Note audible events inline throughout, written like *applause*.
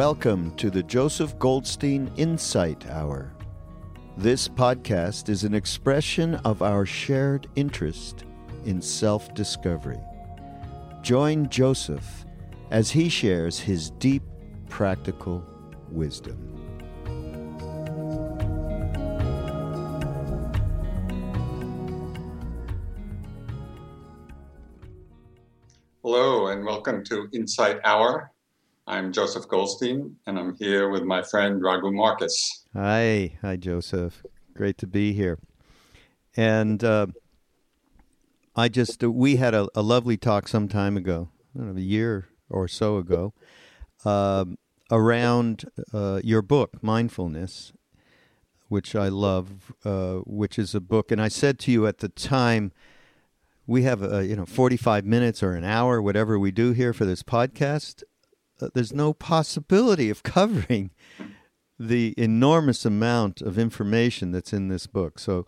Welcome to the Joseph Goldstein Insight Hour. This podcast is an expression of our shared interest in self discovery. Join Joseph as he shares his deep practical wisdom. Hello, and welcome to Insight Hour. I'm Joseph Goldstein, and I'm here with my friend Raghu Markus. Hi, hi, Joseph. Great to be here. And uh, I just uh, we had a, a, lovely talk some time ago, know, a year or so ago, uh, around uh, your book, Mindfulness, which I love, uh, which is a book. And I said to you at the time we have a, you know 45 minutes or an hour whatever we do here for this podcast uh, there's no possibility of *laughs* covering the enormous amount of information that's in this book. So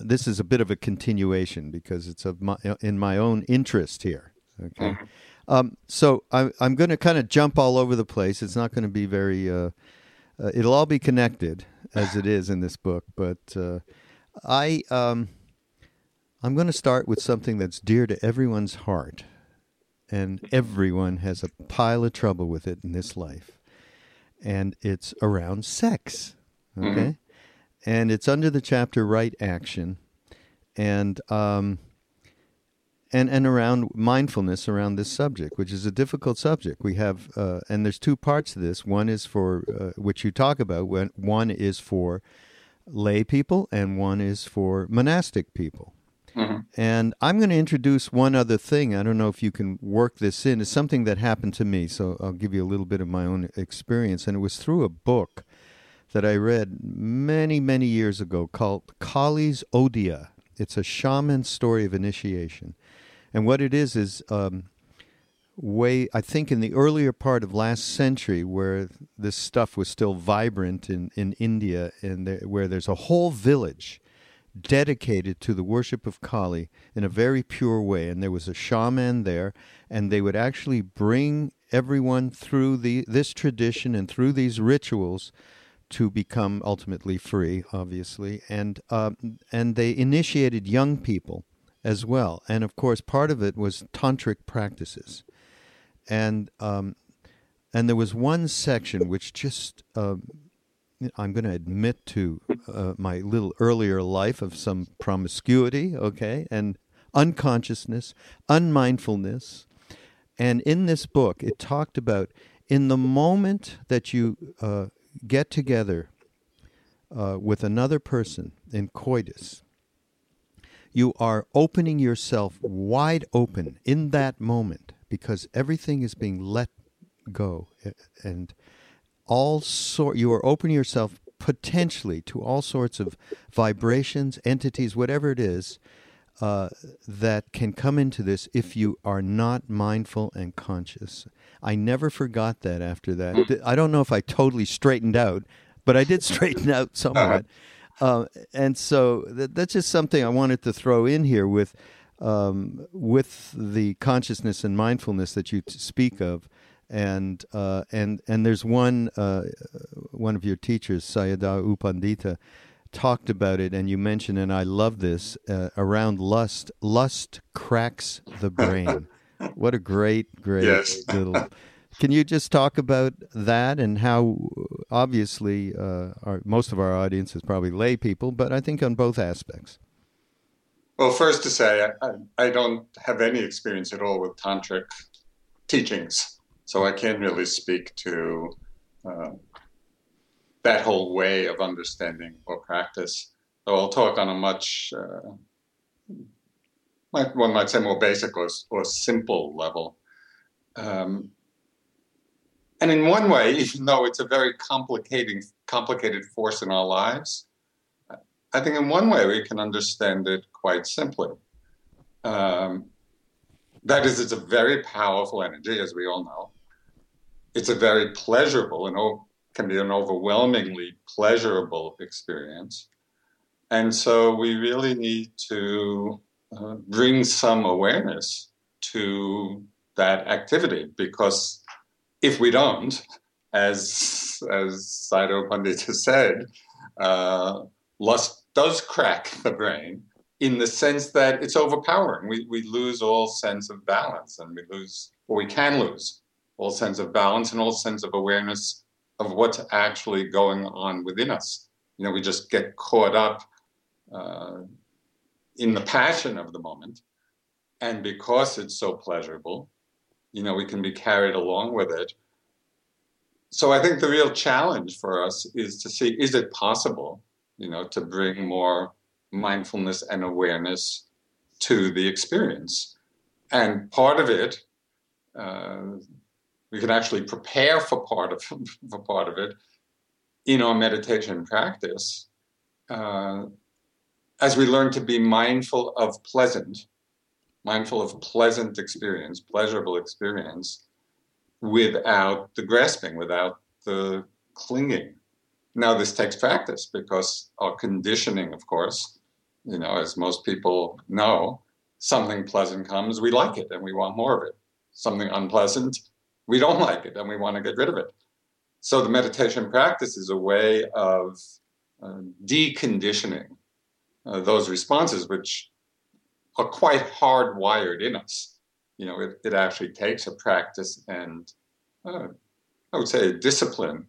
this is a bit of a continuation because it's of my, in my own interest here. Okay. Mm-hmm. Um, so I, I'm going to kind of jump all over the place. It's not going to be very. Uh, uh, it'll all be connected as it is in this book, but uh, I um, I'm going to start with something that's dear to everyone's heart, and everyone has a pile of trouble with it in this life. And it's around sex. Okay? Mm-hmm. And it's under the chapter right action. And um and and around mindfulness around this subject, which is a difficult subject. We have uh, and there's two parts to this. One is for uh, which you talk about. When one is for lay people, and one is for monastic people. Mm-hmm. And I'm going to introduce one other thing. I don't know if you can work this in. It's something that happened to me, so I'll give you a little bit of my own experience. And it was through a book that I read many, many years ago called Kali's Odiyya. It's a shaman story of initiation. And what it is is um, way, I think, in the earlier part of last century, where this stuff was still vibrant in, in India, and there, where there's a whole village dedicated to the worship of Kali in a very pure way. And there was a shaman there, and they would actually bring everyone through the this tradition and through these rituals to become ultimately free, obviously. And uh, and they initiated young people as well. And of course, part of it was tantric practices. And um, and there was one section which just uh, I'm going to admit to uh, my little earlier life of some promiscuity, okay, and unconsciousness, unmindfulness. And in this book, it talked about in the moment that you uh, get together uh, with another person in coitus, you are opening yourself wide open in that moment because everything is being let go and all sort you are opening yourself potentially to all sorts of vibrations entities whatever it is uh, that can come into this if you are not mindful and conscious. I never forgot that after that. I don't know if i totally straightened out but i did *laughs* straighten out somewhat. *laughs* Uh, and so that, that's just something I wanted to throw in here with um, with the consciousness and mindfulness that you speak of. And uh, and and there's one uh, one of your teachers, Sayadaw U Pandita, talked about it, and you mentioned, and I love this uh, around lust. Lust cracks the brain. *laughs* what a great, great yes. little *laughs* can you just talk about that and how, obviously, uh, our, most of our audience is probably lay people, but I think on both aspects. Well, first to say, I, I don't have any experience at all with tantric teachings, so I can't really speak to uh, that whole way of understanding or practice. So I'll talk on a much, uh, one might say, more basic or, or simple level. Um, and in one way, *laughs* even though it's a very complicating, complicated force in our lives, I think in one way we can understand it quite simply. Um, that is, it's a very powerful energy, as we all know. It's a very pleasurable and can be an overwhelmingly pleasurable experience. And so we really need to uh, bring some awareness to that activity because if we don't, as as Sayadaw Pandita said, uh, lust does crack the brain in the sense that it's overpowering. We we lose all sense of balance, and we lose, or we can lose, all sense of balance and all sense of awareness of what's actually going on within us. You know, we just get caught up uh, in the passion of the moment, and because it's so pleasurable, you know, we can be carried along with it. So I think the real challenge for us is to see is it possible, you know, to bring more mindfulness and awareness to the experience. And part of it, uh, we can actually prepare for part of *laughs* for part of it in our meditation practice uh, as we learn to be mindful of pleasant mindful of pleasant experience, pleasurable experience, without the grasping, without the clinging. Now, this takes practice because our conditioning, of course, you know, as most people know, something pleasant comes, we like it and we want more of it. Something unpleasant, we don't like it and we want to get rid of it. So, the meditation practice is a way of uh, deconditioning uh, those responses, which are quite hardwired in us. You know, it, it actually takes a practice and uh, I would say a discipline,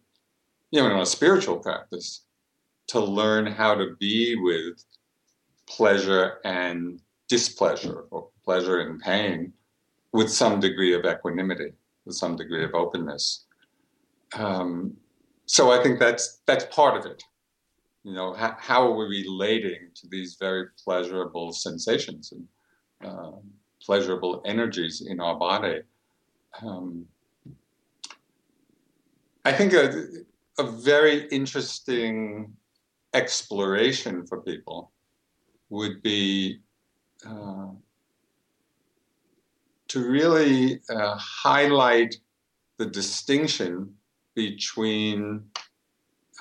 you know, in a spiritual practice to learn how to be with pleasure and displeasure or pleasure and pain with some degree of equanimity, with some degree of openness. Um, so I think that's that's part of it you know, how, how are we relating to these very pleasurable sensations and uh, pleasurable energies in our body? Um, I think a, a very interesting exploration for people would be uh, to really uh, highlight the distinction between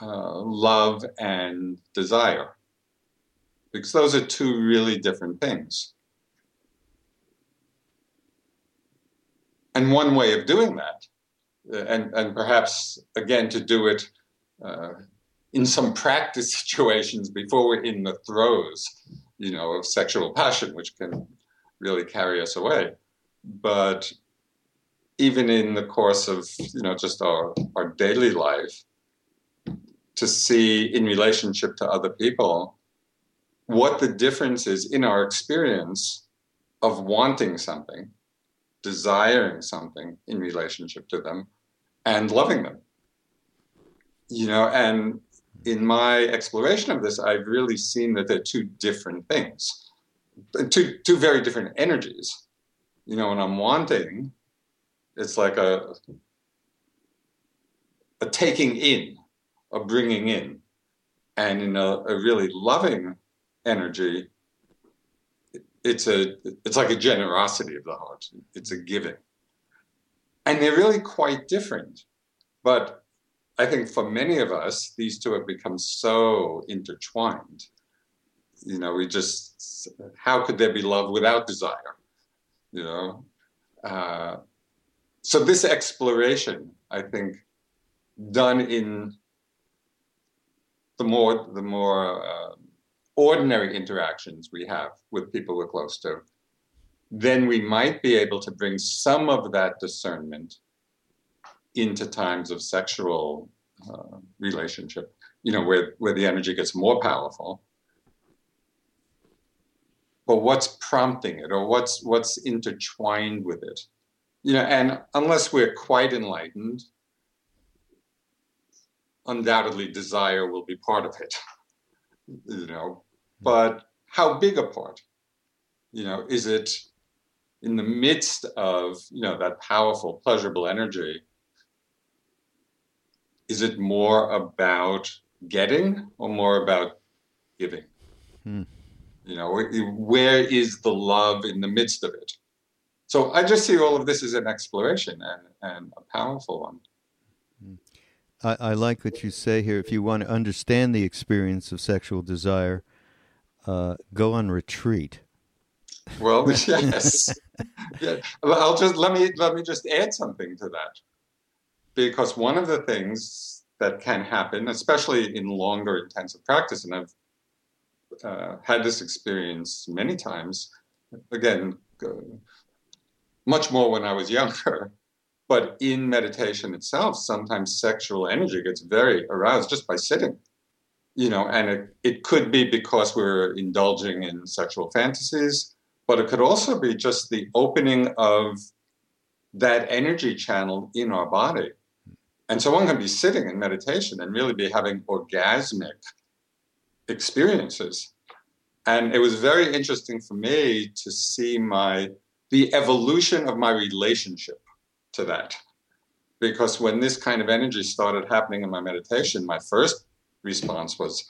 uh, love and desire, because those are two really different things. And one way of doing that, uh, and, and perhaps again to do it uh, in some practice *laughs* situations before we're in the throes, you know, of sexual passion, which can really carry us away. But even in the course of, you know, just our, our daily life, to see in relationship to other people what the difference is in our experience of wanting something, desiring something in relationship to them, and loving them. You know, and in my exploration of this, I've really seen that they're two different things, two two very different energies. You know, when I'm wanting, it's like a a taking in, a bringing in, and in a, a really loving energy, it's a it's like a generosity of the heart. It's a giving, and they're really quite different. But I think for many of us, these two have become so intertwined. You know, we just how could there be love without desire? You know, uh, so this exploration, I think, done in the more the more uh, ordinary interactions we have with people we're close to, then we might be able to bring some of that discernment into times of sexual uh, relationship, you know, where, where the energy gets more powerful. But what's prompting it or what's what's intertwined with it? You know, and unless we're quite enlightened, undoubtedly desire will be part of it. *laughs* You know, but how big a part? You know, is it in the midst of, you know, that powerful, pleasurable energy? is it more about getting or more about giving? Hmm. You know, where is the love in the midst of it? So I just see all of this as an exploration and, and a powerful one. I, I like what you say here. If you want to understand the experience of sexual desire, uh, go on retreat. Well, *laughs* yes. yeah. I'll just let me let me just add something to that because one of the things that can happen, especially in longer intensive practice, and I've uh, had this experience many times, again, much more when I was younger. *laughs* But in meditation itself, sometimes sexual energy gets very aroused just by sitting. You know, and it, it could be because we're indulging in sexual fantasies, but it could also be just the opening of that energy channel in our body and so one can be sitting in meditation and really be having orgasmic experiences. And it was very interesting for me to see my the evolution of my relationship to that. Because when this kind of energy started happening in my meditation, my first response was,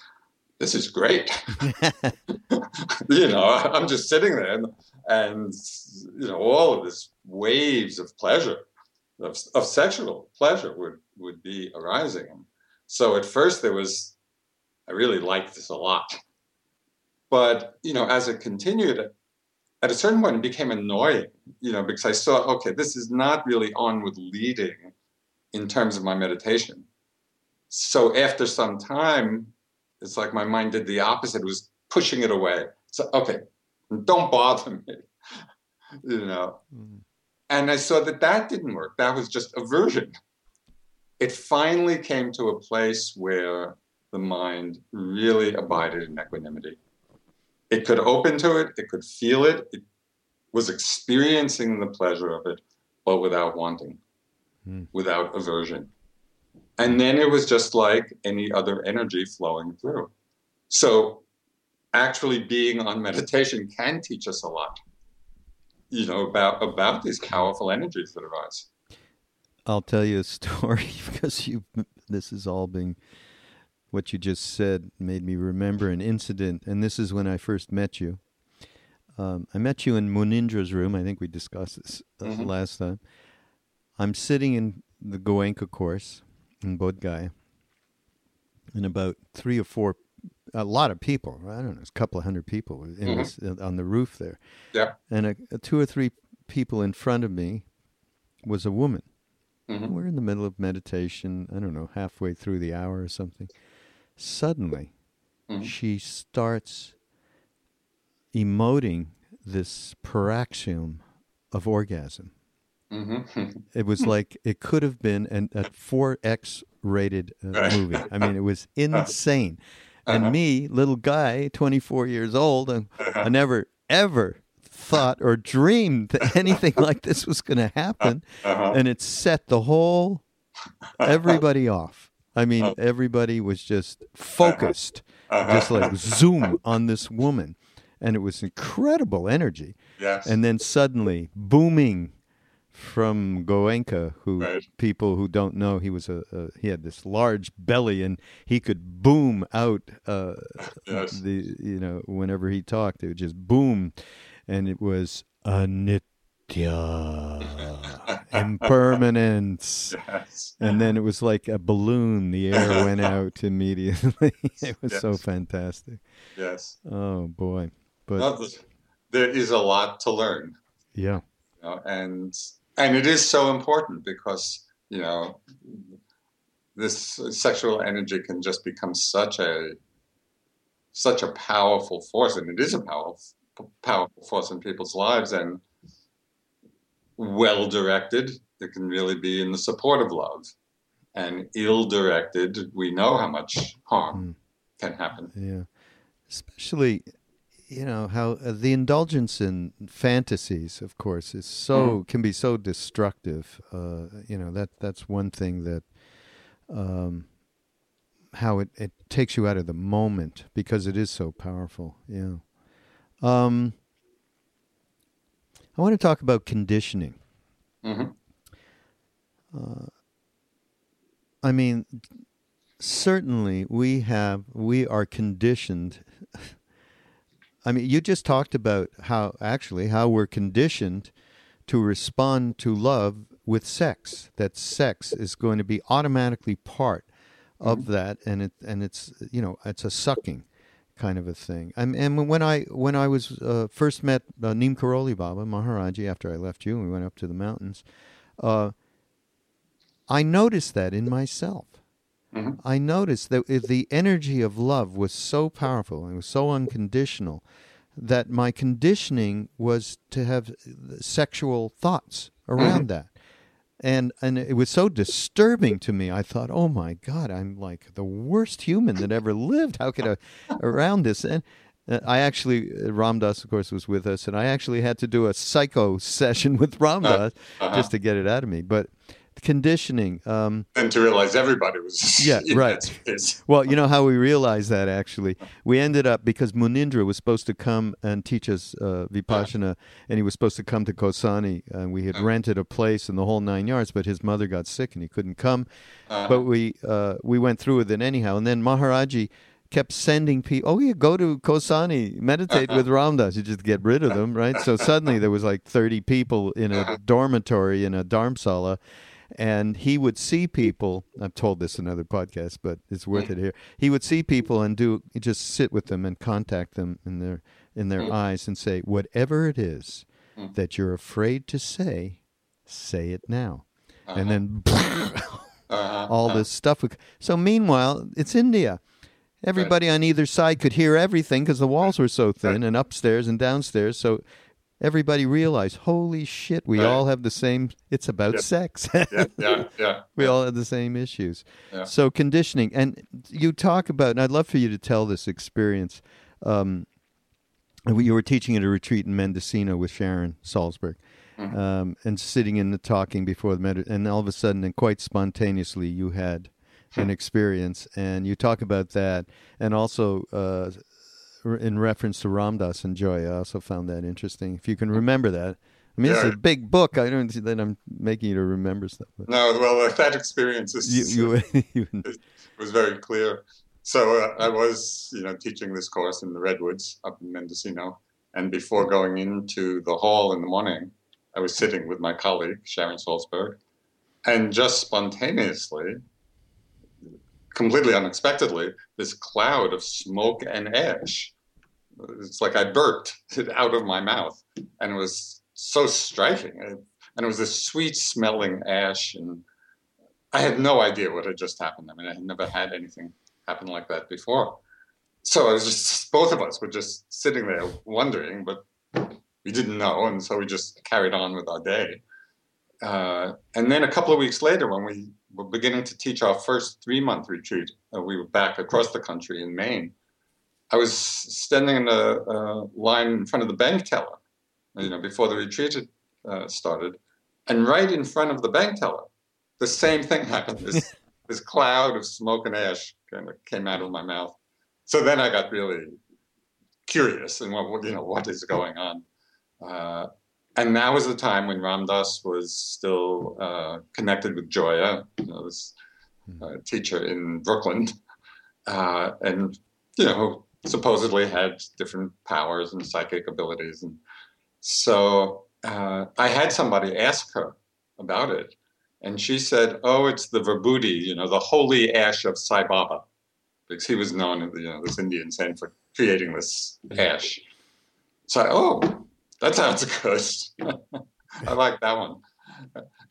this is great. *laughs* *laughs* you know, I'm just sitting there and, and, you know, all of this waves of pleasure, of, of sexual pleasure would would be arising. So at first there was, I really liked this a lot. But, you know, as it continued, at a certain point it became annoying, you know, because I saw, okay, this is not really on with leading in terms of my meditation. So after some time, it's like my mind did the opposite, it was pushing it away. So, okay, don't bother me, *laughs* you know. Mm. And I saw that that didn't work. That was just aversion it finally came to a place where the mind really abided in equanimity. It could open to it, it could feel it, it was experiencing the pleasure of it, but without wanting, mm. without aversion. And then it was just like any other energy flowing through. So, actually, being on meditation can teach us a lot, you know, about, about these powerful energies that arise. I'll tell you a story *laughs* because you this is all being what you just said made me remember an incident, and this is when I first met you. Um, I met you in Munindra's room. I think we discussed this uh, mm-hmm. last time. I'm sitting in the Goenka course in Bodh Gaya, and about three or four, a lot of people. I don't know, it's a couple of hundred people in mm-hmm. this, uh, on the roof there. Yeah, and a, a two or three people in front of me was a woman Mm-hmm. We're in the middle of meditation, I don't know, halfway through the hour or something. Suddenly, mm-hmm. she starts emoting this paroxysm of orgasm. Mm-hmm. it was like it could have been an, a 4X rated uh, movie. I mean, it was *laughs* insane. Uh-huh. And me, little guy, 24 years old, I, uh-huh. I never, ever thought or dreamed that *laughs* anything like this was going to happen, Uh-huh. and it set the whole everybody off. I mean, everybody was just focused, just like *laughs* zoom on this woman, and it was incredible energy. yes. And then suddenly, booming from Goenka, who Right. people who don't know, he was a, a he had this large belly, and he could boom out uh, *laughs* Yes. the you know whenever he talked, it would just boom, and it was anitya, *laughs* impermanence. yes. And then it was like a balloon. The air went *laughs* out immediately. *laughs* it was so fantastic. Yes. Oh boy! But th- there is a lot to learn. yeah, you know, and and it is so important because you know this sexual energy can just become such a such a powerful force, and it is a powerful powerful force in people's lives, and well directed, it can really be in the support of love, and ill directed, we know how much harm can happen. yeah. Especially, you know how uh, the indulgence in fantasies, of course, is so can be so destructive. Uh, you know that that's one thing that. Um, how it, it takes you out of the moment because it is so powerful. Yeah. Um, I want to talk about conditioning. hmm I mean, certainly we have, we are conditioned. *laughs* I mean, you just talked about how, actually, how we're conditioned to respond to love with sex. That sex is going to be automatically part of that, and it and it's you know it's a sucking kind of a thing. And, and when I when I was uh, first met uh, Neem Karoli Baba Maharaji after I left you and we went up to the mountains, uh, I noticed that in myself. Mhm. I noticed that the energy of love was so powerful and was so unconditional that my conditioning was to have sexual thoughts around that. And and it was so disturbing to me. I thought, "Oh my god, I'm like the worst human that ever lived. How could I around this?" And uh, I actually uh, Ram Dass of course was with us and I actually had to do a psycho *laughs* session with Ram Dass uh-huh. just to get it out of me. But conditioning um And to realize everybody was Yeah, *laughs* right. well, you know how we realized that actually? We ended up because Munindra was supposed to come and teach us uh, Vipassana, and he was supposed to come to Kausani, and we had rented a place in the whole nine yards, but his mother got sick and he couldn't come. Uh-huh. But we uh, we went through with it anyhow, and then Maharaji kept sending people. Oh, yeah, go to Kausani, meditate with Ram Dass. You just get rid of them, right? So suddenly *laughs* there was like thirty people in a dormitory in a dharmsala, and he would see people. I've told this in other podcasts, but it's worth it here. He would see people and do just sit with them and contact them in their in their mm. eyes and say, whatever it is mm. that you're afraid to say, say it now, and uh-huh. then *laughs* Uh-huh. all uh-huh. this stuff. would- So meanwhile, it's India. Everybody on either side could hear everything because the walls were so thin, and upstairs and downstairs. So everybody realized, holy shit, we Right. all have the same. It's about sex. *laughs* yeah, yeah, yeah. we all have the same issues. Yeah. So conditioning, and you talk about, and I'd love for you to tell this experience. Um, you were teaching at a retreat in Mendocino with Sharon Salzberg, Mm-hmm. um, and sitting in the talking before the med- and all of a sudden, and quite spontaneously, you had Hmm. an experience, and you talk about that, and also. Uh, in reference to Ram Dass and Joya, I also found that interesting. If you can remember that, I mean, it's a big book. I don't see that I'm making you to remember stuff. No, well, that experience is, you, you, *laughs* *laughs* you was very clear. So uh, I was, you know, teaching this course in the Redwoods up in Mendocino, and before going into the hall in the morning, I was sitting with my colleague Sharon Salzberg, and just spontaneously, completely unexpectedly, this cloud of smoke and ash. It's like I burped it *laughs* out of my mouth, and it was so striking. And it was this sweet smelling ash, and I had no idea what had just happened. I mean, I had never had anything happen like that before. So I was just, both of us were just sitting there wondering, but we didn't know. And so we just carried on with our day. Uh, and then a couple of weeks later, when we were beginning to teach our first three month retreat, uh, we were back across the country in Maine. I was standing in a, a line in front of the bank teller, you know, before the retreat uh, started, and right in front of the bank teller, the same thing *laughs* happened. This *laughs* this cloud of smoke and ash kind of came out of my mouth. So then I got really curious and what you know what is going on. Uh, and that was the time when Ram Dass was still uh, connected with Joya, you know, this hmm. uh, teacher in Brooklyn, uh, and you know supposedly had different powers and psychic abilities. And so uh, I had somebody ask her about it, and she said, "Oh, it's the vibhuti, you know, the holy ash of Sai Baba." because he was known as you know this Indian saint for creating this ash. So I, oh, that sounds *laughs* good. I like that one.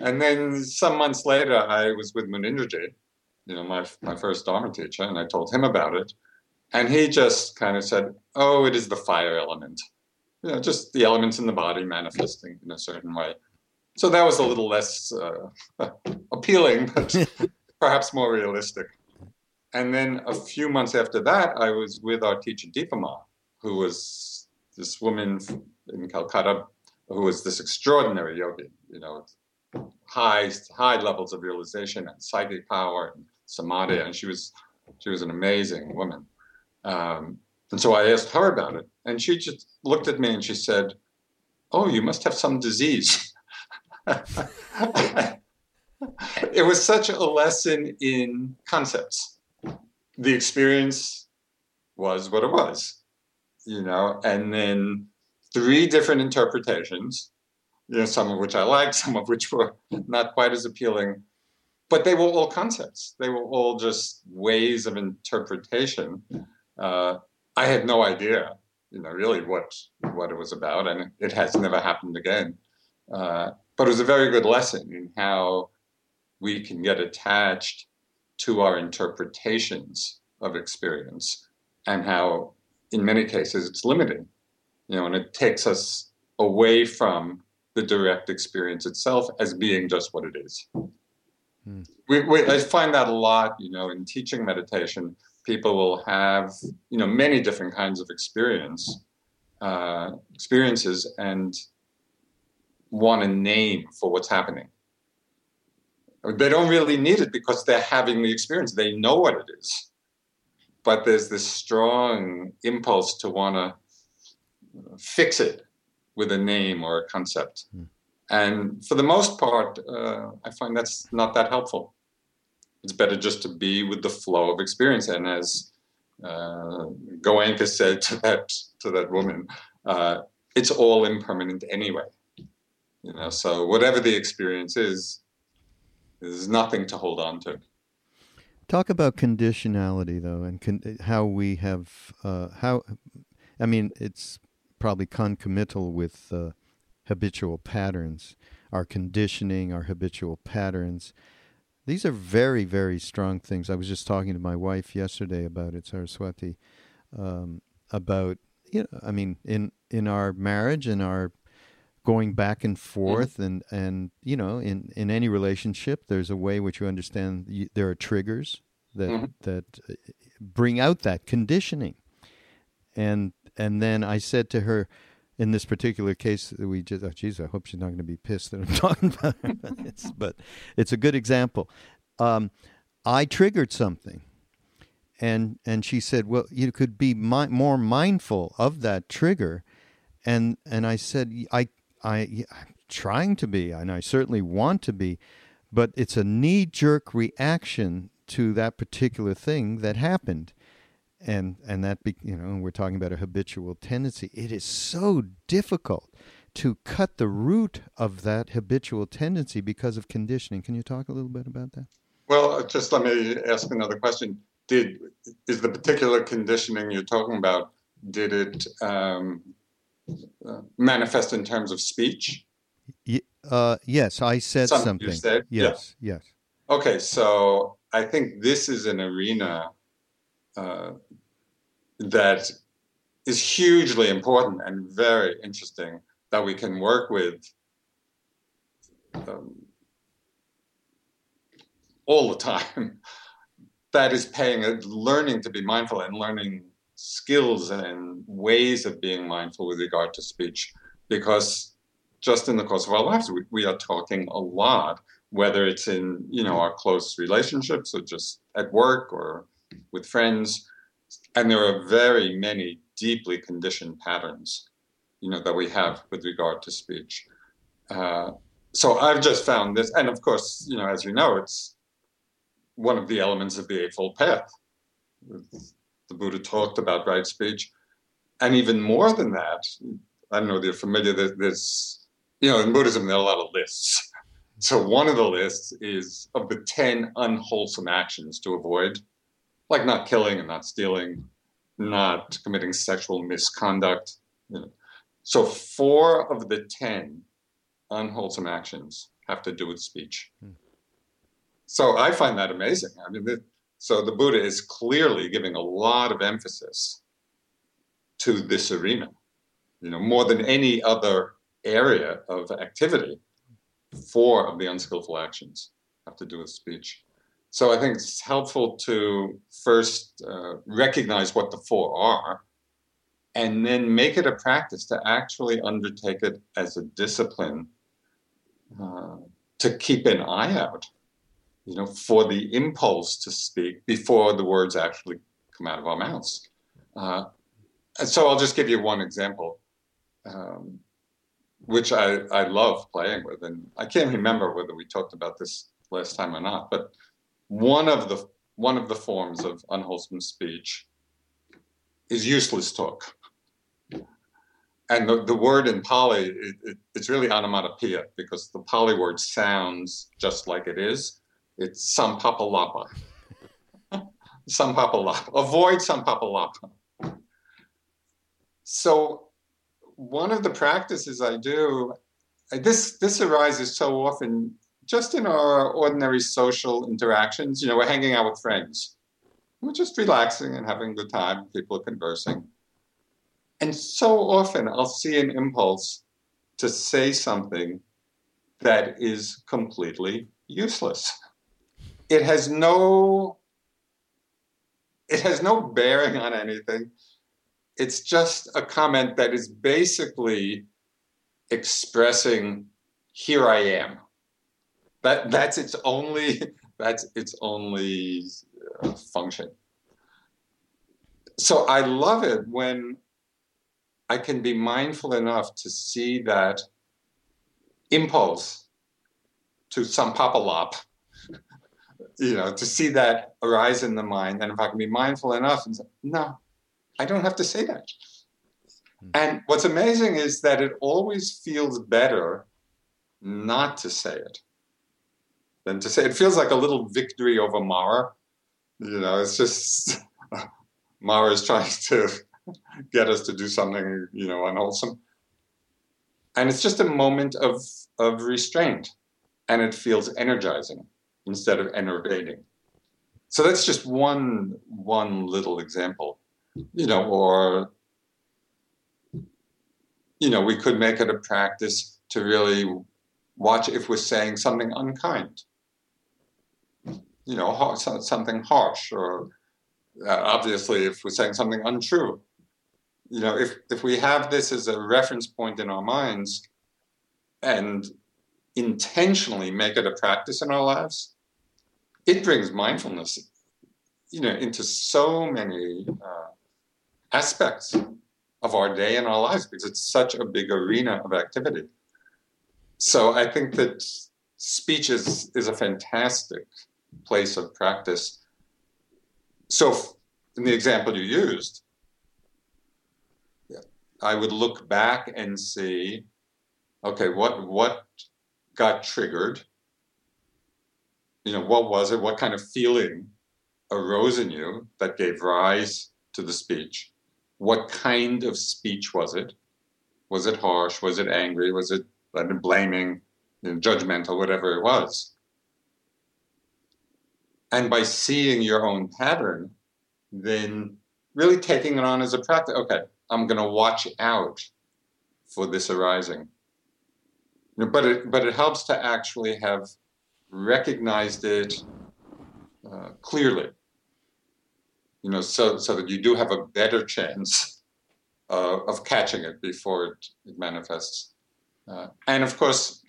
And then some months later, I was with Munindraji, you know, my my first Dharma teacher, and I told him about it, and he just kind of said, "Oh, it is the fire element, you know, just the elements in the body manifesting in a certain way." So that was a little less uh, *laughs* appealing, *laughs* but *laughs* perhaps more realistic. And then a few months after that, I was with our teacher Dipa Ma, who was this woman in Calcutta who was this extraordinary yogi, you know, high high levels of realization and psychic power and samadhi, and she was she was an amazing woman. Um, and so I asked her about it, and she just looked at me and she said, "Oh, you must have some disease." *laughs* it was such a lesson in concepts the experience was what it was, you know, and then three different interpretations, you know, some of which I liked, *laughs* some of which were not quite as appealing, but they were all concepts. They were all just ways of interpretation. Uh, I had no idea, you know, really what what it was about, and it has never happened again. Uh, but it was a very good lesson in how we can get attached to our interpretations of experience and how in many cases it's limiting you know and it takes us away from the direct experience itself as being just what it is hmm. we, we, i find that a lot you know in teaching meditation people will have you know many different kinds of experience uh, experiences and want a name for what's happening they don't really need it because they're having the experience. They know what it is. But there's this strong impulse to want to fix it with a name or a concept. Mm. And for the most part, uh, I find that's not that helpful. It's better just to be with the flow of experience. And as uh, Goenka said to that to that woman, uh, it's all impermanent anyway. You know, so whatever the experience is, there's nothing to hold on to. Talk about conditionality, though, and con- how we have uh, how. I mean, it's probably concomital with uh, habitual patterns, our conditioning, our habitual patterns. These are very, very strong things. I was just talking to my wife yesterday about it, Saraswati, um, about you know, I mean, in in our marriage and our going back and mm-hmm. forth mm-hmm. and and you know in in any relationship there's a way which you understand you, there are triggers that mm-hmm. that uh, bring out that conditioning and and then i said to her in this particular case we just oh geez i hope she's not going to be pissed that i'm *laughs* talking about her but it's, but it's a good example um, i triggered something and and she said well you could be mi- more mindful of that trigger and and I said I I, I'm trying to be, and I certainly want to be, but it's a knee jerk reaction to that particular thing that happened. And, and that, be, you know, we're talking about a habitual tendency. It is so difficult to cut the root of that habitual tendency because of conditioning. Can you talk a little bit about that? Well, just let me ask another question. Did is the particular conditioning you're talking about? Did it um, uh, manifest in terms of speech? uh, yes, I said something. something. Said? Yes, yeah. yes. Okay, so I think this is an arena uh, that is hugely important and very interesting that we can work with um, all the time. *laughs* that is paying, learning to be mindful and learning skills and ways of being mindful with regard to speech. because just in the course of our lives, we, we are talking a lot, whether it's in you know our close relationships or just at work or with friends, and there are very many deeply conditioned patterns, you know, that we have with regard to speech. Uh, so I've just found this, and of course, you know, as you know, it's one of the elements of the Eightfold Path. The Buddha talked about right speech, and even more than that, I don't know if you're familiar. There's, you know, in Buddhism there are a lot of lists. So one of the lists is of the ten unwholesome actions to avoid, like not killing and not stealing, not committing sexual misconduct. You know. So four of the ten unwholesome actions have to do with speech. Hmm. So I find that amazing. I mean, the, so the Buddha is clearly giving a lot of emphasis to this arena, you know, more than any other area of activity. Four of the unskillful actions have to do with speech. So I think it's helpful to first uh, recognize what the four are and then make it a practice to actually undertake it as a discipline uh, to keep an eye out, you know, for the impulse to speak before the words actually come out of our mouths. Uh, so I'll just give you one example, um, which I, I love playing with, and I can't remember whether we talked about this last time or not, but one of the one of the forms of unwholesome speech is useless talk. And the, the word in Pali, it, it, it's really onomatopoeia because the Pali word sounds just like it is. It's samphappalapa. *laughs* samphappalapa. Avoid samphappalapa. So one of the practices I do, this this arises so often just in our ordinary social interactions, you know, we're hanging out with friends. We're just relaxing and having a good time. People are conversing. And so often I'll see an impulse to say something that is completely useless. It has no it has no bearing on anything. It's just a comment that is basically expressing here I am that that's its only *laughs* that's its only uh, function. So I love it when I can be mindful enough to see that impulse to sampapalap, *laughs* you know, to see that arise in the mind, and if I can be mindful enough and say, no, I don't have to say that. Hmm. And what's amazing is that it always feels better not to say it than to say it feels like a little victory over Mara. You know, it's just *laughs* Mara is trying *laughs* to get us to do something, you know, unwholesome. And it's just a moment of of restraint. And it feels energizing instead of enervating. So that's just one one little example. You know, or you know, we could make it a practice to really watch if we're saying something unkind you know, something harsh, or uh, obviously, if we're saying something untrue, you know, if if we have this as a reference point in our minds, and intentionally make it a practice in our lives, it brings mindfulness, you know, into so many uh, aspects of our day and our lives because it's such a big arena of activity. So I think that speech is is a fantastic place of practice. So, in the example you used, I would look back and see, okay, what what got triggered? You know, what was it? What kind of feeling arose in you that gave rise to the speech? What kind of speech was it? Was it harsh? Was it angry? Was it blaming, you know, judgmental, whatever it was? And by seeing your own pattern, then really taking it on as a practice. Okay, I'm going to watch out for this arising. But it but it helps to actually have recognized it uh, clearly. You know, so so that you do have a better chance uh, of catching it before it, it manifests. Uh, and of course,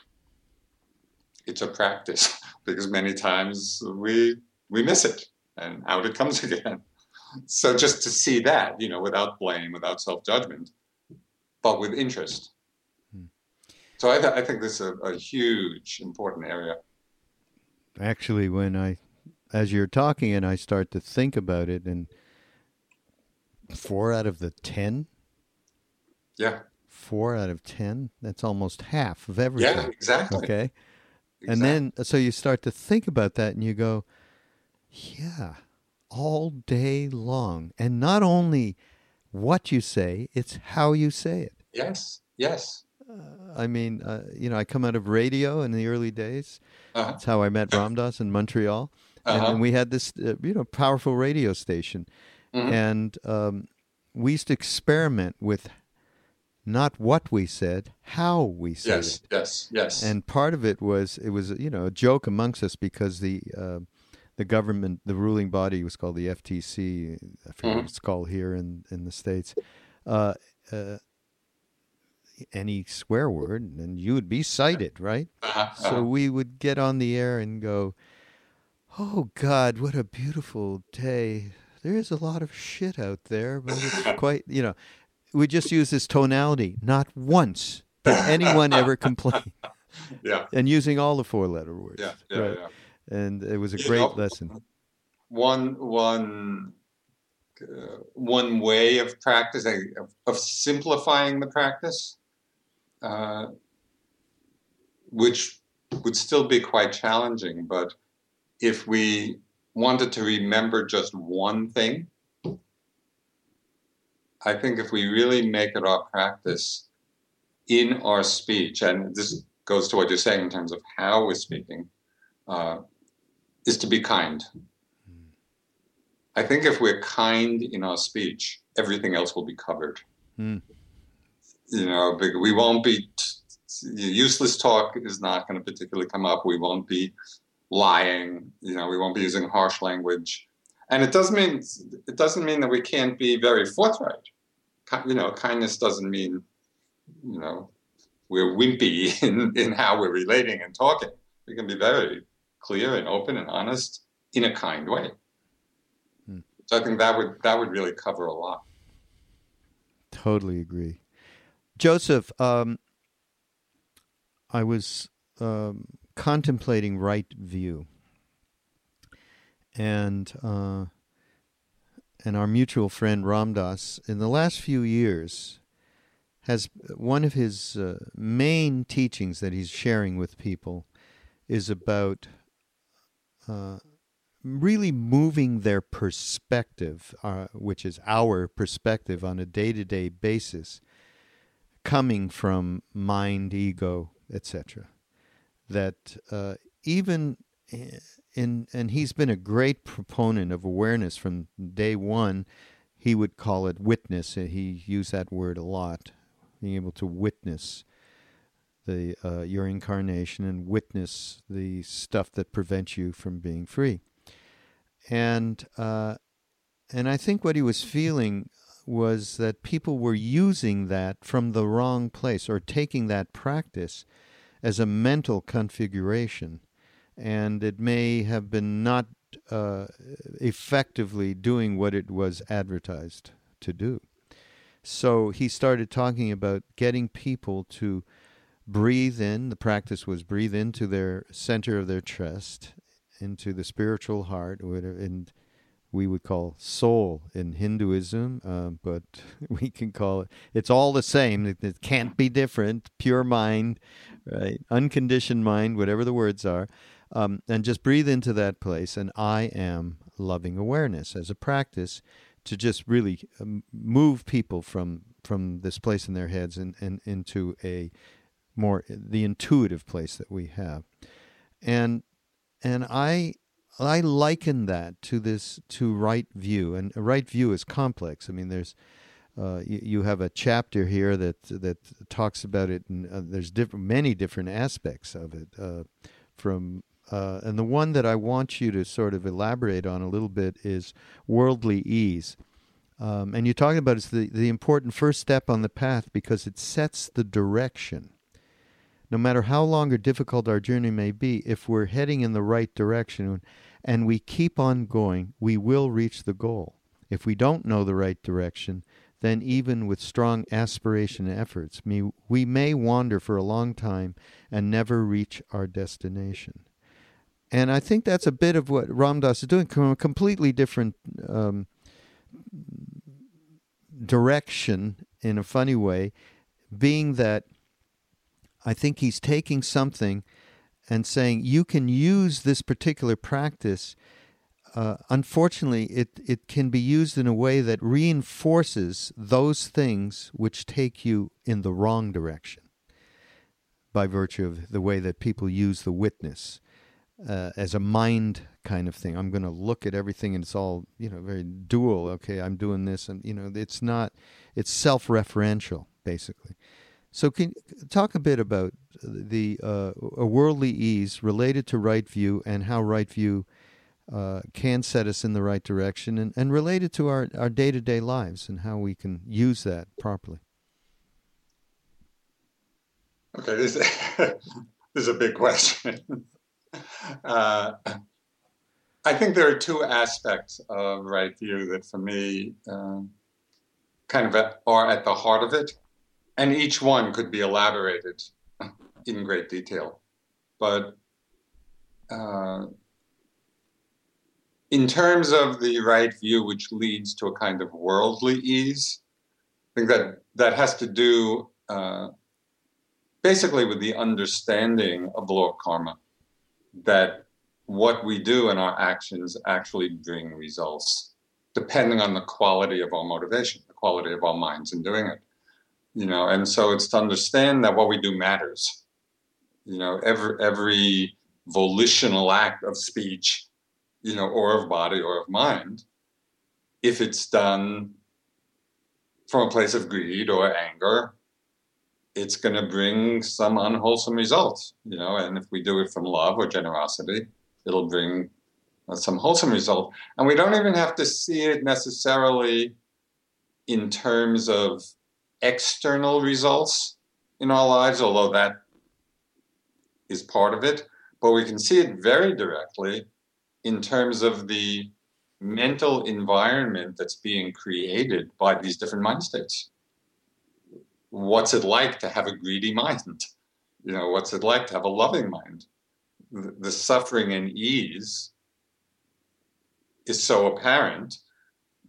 it's a practice *laughs* because many times we we miss it and out it comes *laughs* again. So just to see that, you know, without blame, without self judgment, but with interest. Hmm. So I, th- I, think this is a, a huge, important area. Actually, when I, as you're talking and I start to think about it, and four out of the ten, yeah, four out of ten, that's almost half of everything. Yeah, exactly. Okay. Exactly. And then, so you start to think about that and you go, yeah, all day long. And not only what you say, it's how you say it. Yes, yes. Uh, I mean, uh, you know, I come out of radio in the early days. Uh-huh. That's how I met Ram Dass in Montreal. Uh-huh. And, we had this, uh, you know, powerful radio station. Mm-hmm. And um, we used to experiment with not what we said, how we said yes, it. Yes, yes, And part of it was it was you know a joke amongst us because the uh, the government, the ruling body was called the FTC. I forget mm-hmm. what it's called here in in the states. Uh, uh, any swear word, and you would be cited, right? Uh-huh, uh-huh. So we would get on the air and go, "Oh God, what a beautiful day." There is a lot of shit out there, but it's *laughs* quite, you know, we just use this tonality. Not once did anyone ever *laughs* complain. Yeah. And using all the four letter words. Yeah, yeah, right? yeah. And it was a great you know, lesson. One one uh, one way of practicing of, of simplifying the practice, uh, which would still be quite challenging, but if we wanted to remember just one thing, I think if we really make it our practice in our speech, and this goes to what you're saying in terms of how we're speaking, uh, is to be kind. I think if we're kind in our speech, everything else will be covered. Mm. You know, we won't be useless talk is not going to particularly come up. We won't be lying. You know, we won't be using harsh language, and it doesn't mean it doesn't mean that we can't be very forthright you know, kindness doesn't mean, you know, we're wimpy *laughs* in, in how we're relating and talking. We can be very clear and open and honest in a kind way. Hmm. So I think that would that would really cover a lot. Totally agree, Joseph. Um, I was um, contemplating right view, and uh, and our mutual friend Ram Dass, in the last few years, has one of his uh, main teachings that he's sharing with people is about uh, really moving their perspective, uh, which is our perspective on a day to day basis, coming from mind, ego, etc. That uh, even in, and he's been a great proponent of awareness from day one. He would call it witness. He used that word a lot, being able to witness the uh, your incarnation and witness the stuff that prevents you from being free. And uh, and I think what he was feeling was that people were using that from the wrong place or taking that practice as a mental configuration and it may have been not uh, effectively doing what it was advertised to do. So he started talking about getting people to breathe in. The practice was breathe into their center of their chest, into the spiritual heart, and we would call soul in Hinduism, uh, but *laughs* we can call it, it's all the same. It, it, can't be different. Pure mind, right? Unconditioned mind, whatever the words are. Um, and just breathe into that place. And I am loving awareness as a practice to just really um, move people from from this place in their heads and, and into a more the intuitive place that we have. And and I I liken that to this to right view, and right view is complex. I mean, there's uh, you, you, have a chapter here that that talks about it, and uh, there's different many different aspects of it, uh, from uh, and the one that I want you to sort of elaborate on a little bit is worldly ease. Um, and you're talking about it's the, the important first step on the path because it sets the direction. No matter how long or difficult our journey may be, if we're heading in the right direction and we keep on going, we will reach the goal. If we don't know the right direction, then even with strong aspiration and efforts, we may wander for a long time and never reach our destination. And I think that's a bit of what Ram Dass is doing, from a completely different um, direction in a funny way, being that I think he's taking something and saying you can use this particular practice. Uh, unfortunately, it, it can be used in a way that reinforces those things which take you in the wrong direction by virtue of the way that people use the witness uh, as a mind kind of thing. I'm going to look at everything and it's all, you know, very dual. Okay, I'm doing this. And, you know, it's not, it's self referential, basically. So, can talk a bit about the uh, a worldly ease related to right view and how right view uh, can set us in the right direction, and, and related to our our day to day lives and how we can use that properly. Okay, this, *laughs* is a big question. *laughs* Uh, I think there are two aspects of right view that, for me, um, kind of are at the heart of it, and each one could be elaborated in great detail. But uh, in terms of the right view, which leads to a kind of worldly ease, I think that that has to do uh, basically with the understanding of the law of karma that what we do in our actions actually bring results, depending on the quality of our motivation, the quality of our minds in doing it. You know, and so it's to understand that what we do matters. You know, every every volitional act of speech, you know, or of body or of mind, if it's done from a place of greed or anger it's going to bring some unwholesome results, you know. And if we do it from love or generosity, it'll bring uh, some wholesome result. And we don't even have to see it necessarily in terms of external results in our lives, although that is part of it. But we can see it very directly in terms of the mental environment that's being created by these different mind states what's it like to have a greedy mind? You know, what's it like to have a loving mind? The, suffering and ease is so apparent,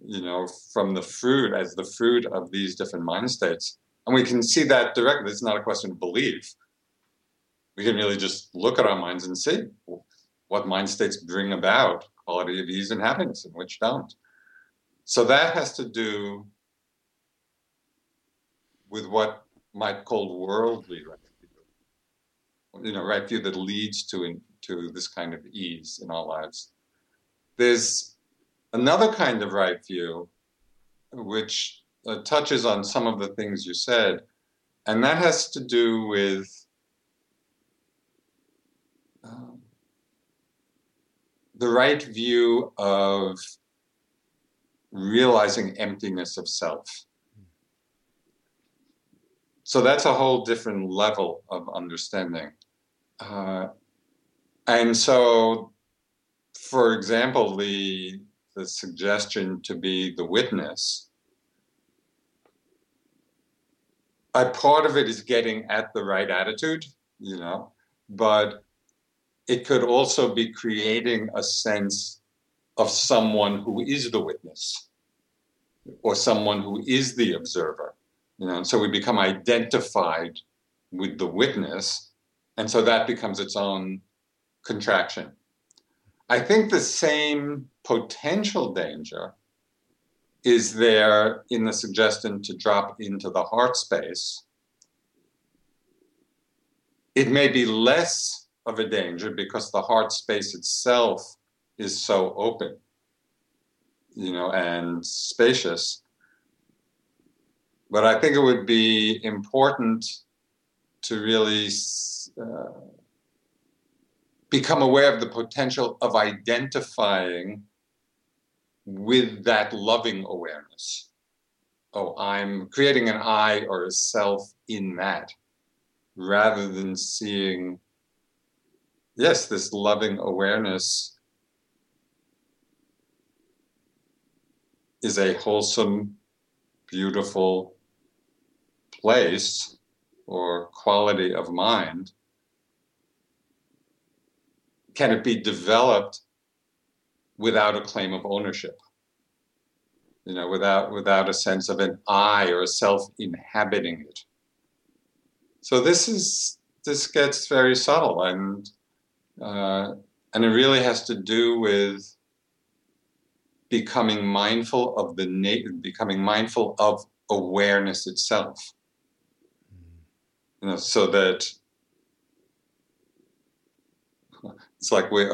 you know, from the fruit as the fruit of these different mind states. And we can see that directly. It's not a question of belief. We can really just look at our minds and see what mind states bring about quality of ease and happiness and which don't. So that has to do with what might call worldly right view, you know, right view that leads to in, to this kind of ease in our lives. There's another kind of right view, which uh, touches on some of the things you said, and that has to do with um, the right view of realizing emptiness of self. So that's a whole different level of understanding. Uh, and so, for example, the the suggestion to be the witness, a part of it is getting at the right attitude, you know, but it could also be creating a sense of someone who is the witness or someone who is the observer you know, and so we become identified with the witness, and so that becomes its own contraction. I think the same potential danger is there in the suggestion to drop into the heart space. It may be less of a danger because the heart space itself is so open, you know, and spacious but I think it would be important to really uh, become aware of the potential of identifying with that loving awareness. Oh, I'm creating an I or a self in that, rather than seeing, yes, this loving awareness is a wholesome, beautiful place or quality of mind. Can it be developed without a claim of ownership? You know, without without a sense of an I or a self inhabiting it. So this is this gets very subtle and uh, and it really has to do with becoming mindful of the na- becoming mindful of awareness itself you know so that it's like we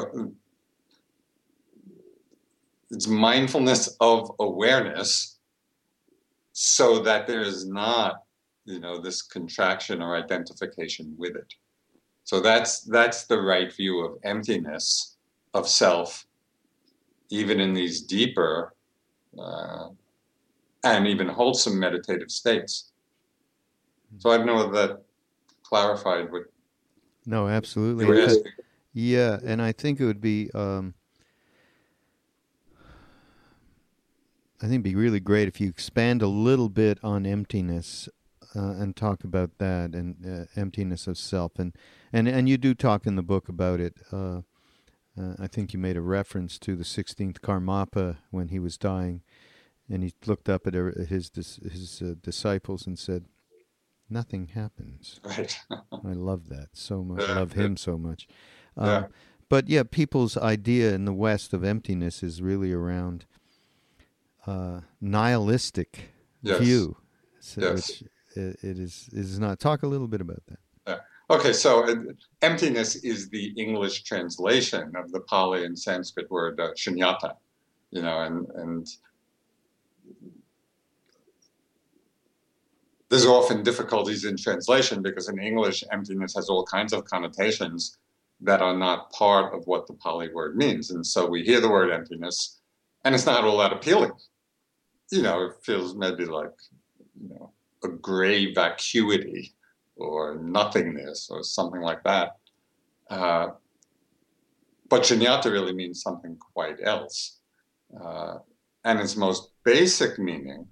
it's mindfulness of awareness so that there is not you know this contraction or identification with it so that's that's the right view of emptiness of self even in these deeper uh, and even wholesome meditative states. So I don't know if that clarified what. No, absolutely. Yeah, and I think it would be. Um, I think it'd be really great if you expand a little bit on emptiness uh, and talk about that and uh, emptiness of self, and and and you do talk in the book about it. Uh, uh, I think you made a reference to the 16th Karmapa when he was dying, and he looked up at his his uh, disciples and said, "Nothing happens." Right. *laughs* I love that so much. I love him so much. Um, yeah. But yeah, people's idea in the West of emptiness is really around uh, nihilistic yes. view. So yes. It, it is is not. Talk a little bit about that. Okay, so uh, emptiness is the English translation of the Pali and Sanskrit word uh, shunyata, you know, and and there's often difficulties in translation because in English, emptiness has all kinds of connotations that are not part of what the Pali word means, and so we hear the word emptiness, and it's not all that appealing. You know, it feels maybe like you know a gray vacuity or nothingness or something like that. Uh, but shunyata really means something quite else. Uh, and its most basic meaning,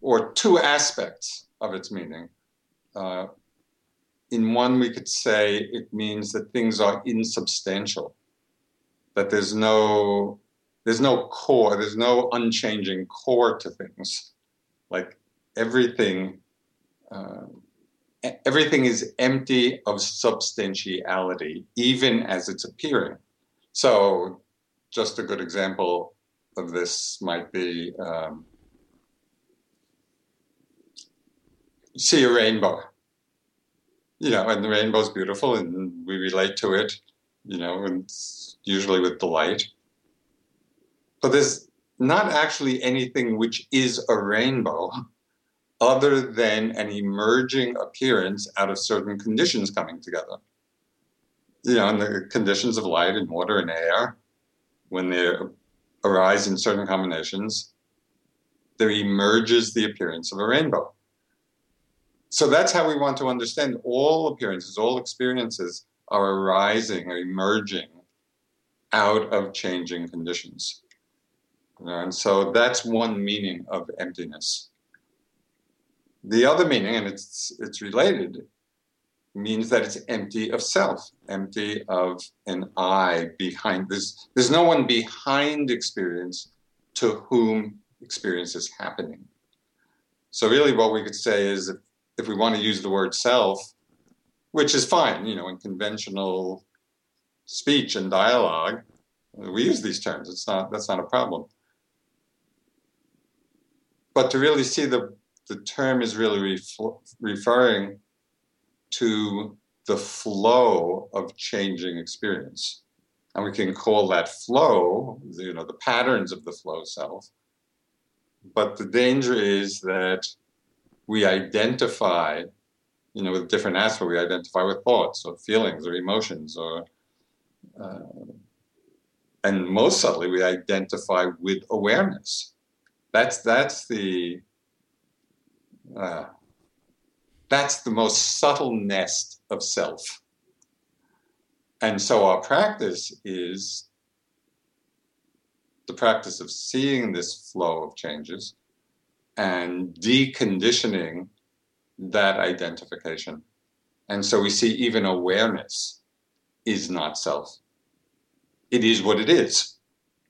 or two aspects of its meaning. Uh, in one, we could say it means that things are insubstantial, that there's no there's no core, there's no unchanging core to things. Like everything uh, everything is empty of substantiality, even as it's appearing. So, just a good example of this might be um, see a rainbow, you know, and the rainbow is beautiful and we relate to it, you know, and usually with delight. But there's not actually anything which is a rainbow other than an emerging appearance out of certain conditions coming together. You know, and the conditions of light and water and air, when they arise in certain combinations, there emerges the appearance of a rainbow. So that's how we want to understand all appearances, all experiences are arising or emerging out of changing conditions. And so that's one meaning of emptiness. The other meaning, and it's it's related, means that it's empty of self, empty of an I behind this. There's no one behind experience to whom experience is happening. So really what we could say is if, if we want to use the word self, which is fine, you know, in conventional speech and dialogue, we use these terms. It's not that's not a problem. But to really see the the term is really referring to the flow of changing experience. And we can call that flow, you know, the patterns of the flow self. But the danger is that we identify, you know, with different aspects. We identify with thoughts or feelings or emotions or uh, and most subtly, we identify with awareness. That's that's the uh, that's the most subtle nest of self. And so our practice is the practice of seeing this flow of changes and deconditioning that identification. And so we see even awareness is not self. It is what it is,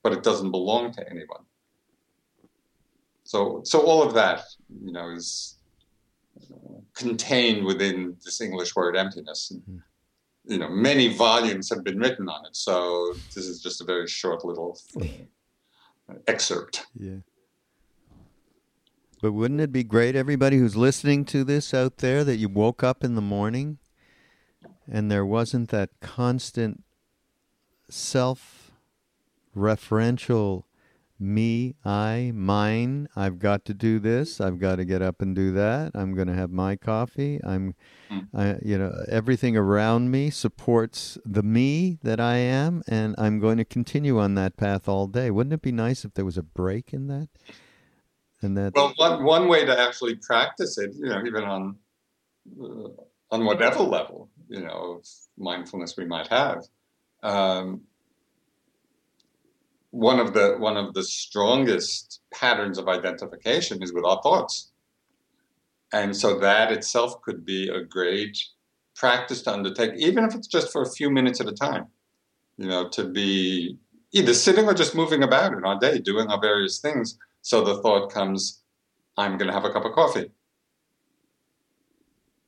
but it doesn't belong to anyone. So, so all of that, you know, is contained within this English word emptiness. Mm-hmm. You know, many volumes have been written on it, so this is just a very short little *laughs* excerpt. Yeah. But wouldn't it be great, everybody who's listening to this out there, that you woke up in the morning and there wasn't that constant self referential me, I, mine. I've got to do this. I've got to get up and do that. I'm going to have my coffee. I'm, mm. I, you know, everything around me supports the me that I am, and I'm going to continue on that path all day. Wouldn't it be nice if there was a break in that? And that. Well, one one way to actually practice it, you know, even on uh, on whatever level, you know, of mindfulness we might have. Um, one of the one of the strongest patterns of identification is with our thoughts and so that itself could be a great practice to undertake even if it's just for a few minutes at a time you know to be either sitting or just moving about in our day doing our various things so the thought comes i'm going to have a cup of coffee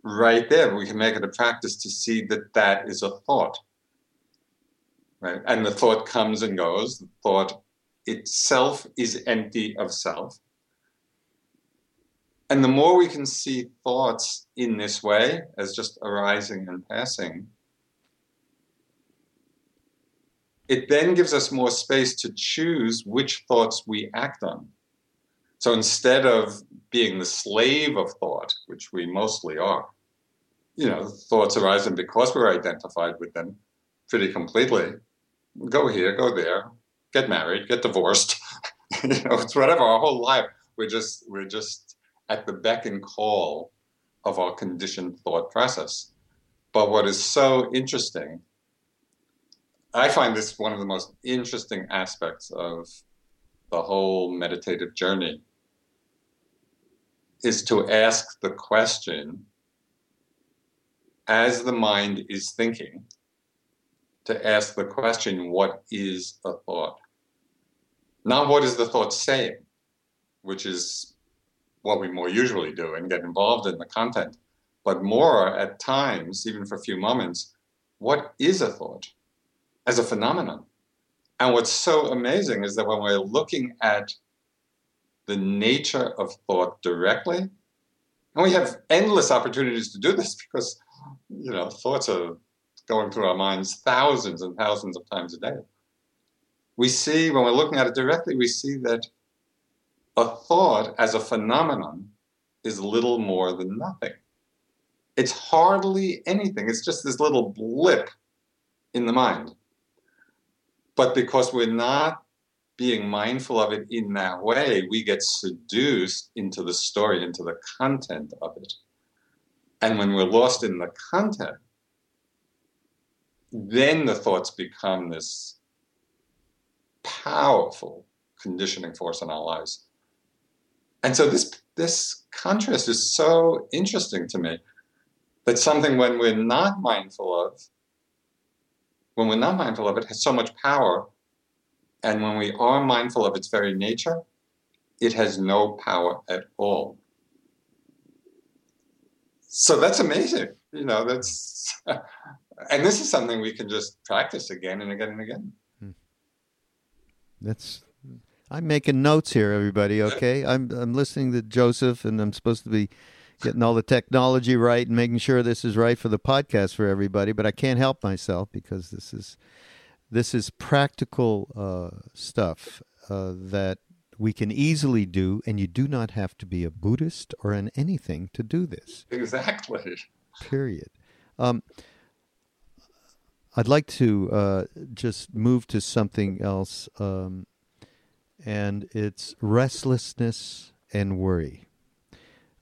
right there we can make it a practice to see that that is a thought right? And the thought comes and goes. The thought itself is empty of self. And the more we can see thoughts in this way, as just arising and passing, it then gives us more space to choose which thoughts we act on. So instead of being the slave of thought, which we mostly are, you know, thoughts arise and because we're identified with them pretty completely, go here, go there, get married, get divorced. *laughs* you know, it's whatever. Our whole life, we're just we're just at the beck and call of our conditioned thought process. But what is so interesting, I find this one of the most interesting aspects of the whole meditative journey, is to ask the question as the mind is thinking to ask the question, what is a thought? Not what is the thought saying, which is what we more usually do and get involved in the content, but more at times, even for a few moments, what is a thought as a phenomenon? And what's so amazing is that when we're looking at the nature of thought directly, and we have endless opportunities to do this because, you know, thoughts are going through our minds thousands and thousands of times a day. We see, when we're looking at it directly, we see that a thought as a phenomenon is little more than nothing. It's hardly anything, it's just this little blip in the mind. But because we're not being mindful of it in that way, we get seduced into the story, into the content of it. And when we're lost in the content, then the thoughts become this powerful conditioning force in our lives. And so this this contrast is so interesting to me that something when we're not mindful of, when we're not mindful of it, has so much power. And when we are mindful of its very nature, it has no power at all. So that's amazing. You know, that's *laughs* and this is something we can just practice again and again and again. Hmm. That's. I'm making notes here, everybody. Okay, I'm I'm listening to Joseph, and I'm supposed to be getting all the technology right and making sure this is right for the podcast for everybody. But I can't help myself because this is this is practical uh, stuff uh, that we can easily do, and you do not have to be a Buddhist or an anything to do this. Exactly. Period. Um, I'd like to uh, just move to something else, um, and it's restlessness and worry.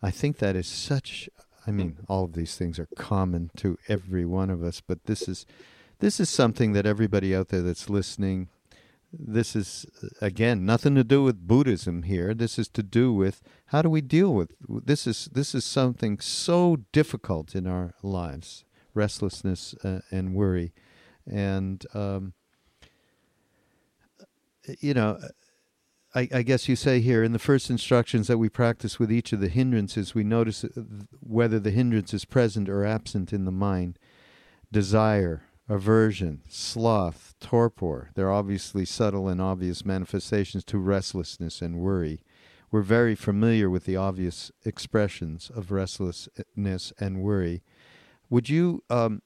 I think that is such. I mean, all of these things are common to every one of us, but this is this is something that everybody out there that's listening. This is again nothing to do with Buddhism here. This is to do with how do we deal with this is this is something so difficult in our lives restlessness uh, and worry. And, um, you know, I, I, guess you say here in the first instructions that we practice with each of the hindrances, we notice uh, whether the hindrance is present or absent in the mind. Desire, aversion, sloth, torpor, they're obviously subtle and obvious manifestations to restlessness and worry. We're very familiar with the obvious expressions of restlessness and worry. Would you um,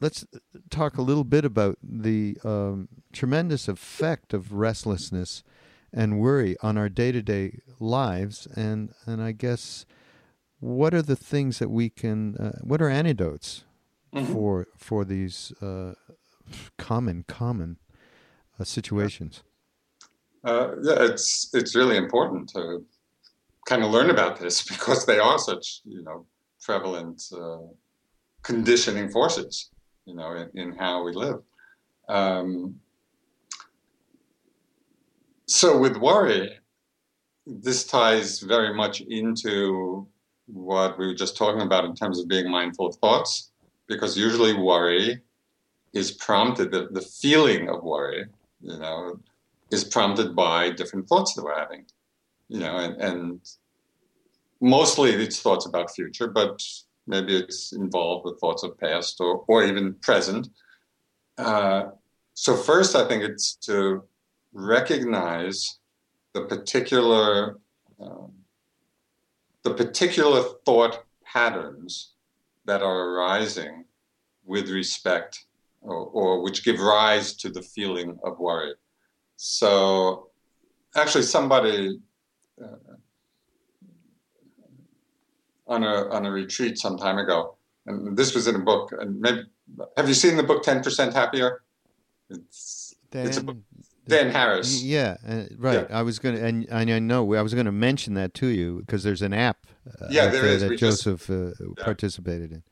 let's talk a little bit about the um, tremendous effect of restlessness and worry on our day-to-day lives, and and I guess what are the things that we can uh, what are antidotes mm-hmm. for for these uh, common common uh, situations? Uh, yeah, it's it's really important to kind of learn about this *laughs* because they are such you know prevalent uh, conditioning forces, you know, in, in how we live. Um, so with worry, this ties very much into what we were just talking about in terms of being mindful of thoughts, because usually worry is prompted, the, the feeling of worry, you know, is prompted by different thoughts that we're having, you know, and, and mostly it's thoughts about future, but maybe it's involved with thoughts of past or, or even present. Uh, so, first, I think it's to recognize the particular um, the particular thought patterns that are arising with respect or, or, which give rise to the feeling of worry. So, actually, somebody uh, on a on a retreat some time ago, and this was in a book. And maybe have you seen the book Ten Percent Happier? It's it's a book. Dan Harris. Yeah, uh, right. Yeah. I was going to, and, and I know I was going to mention that to you because there's an app. Uh, yeah, there is. that we Joseph just, uh, yeah. participated in.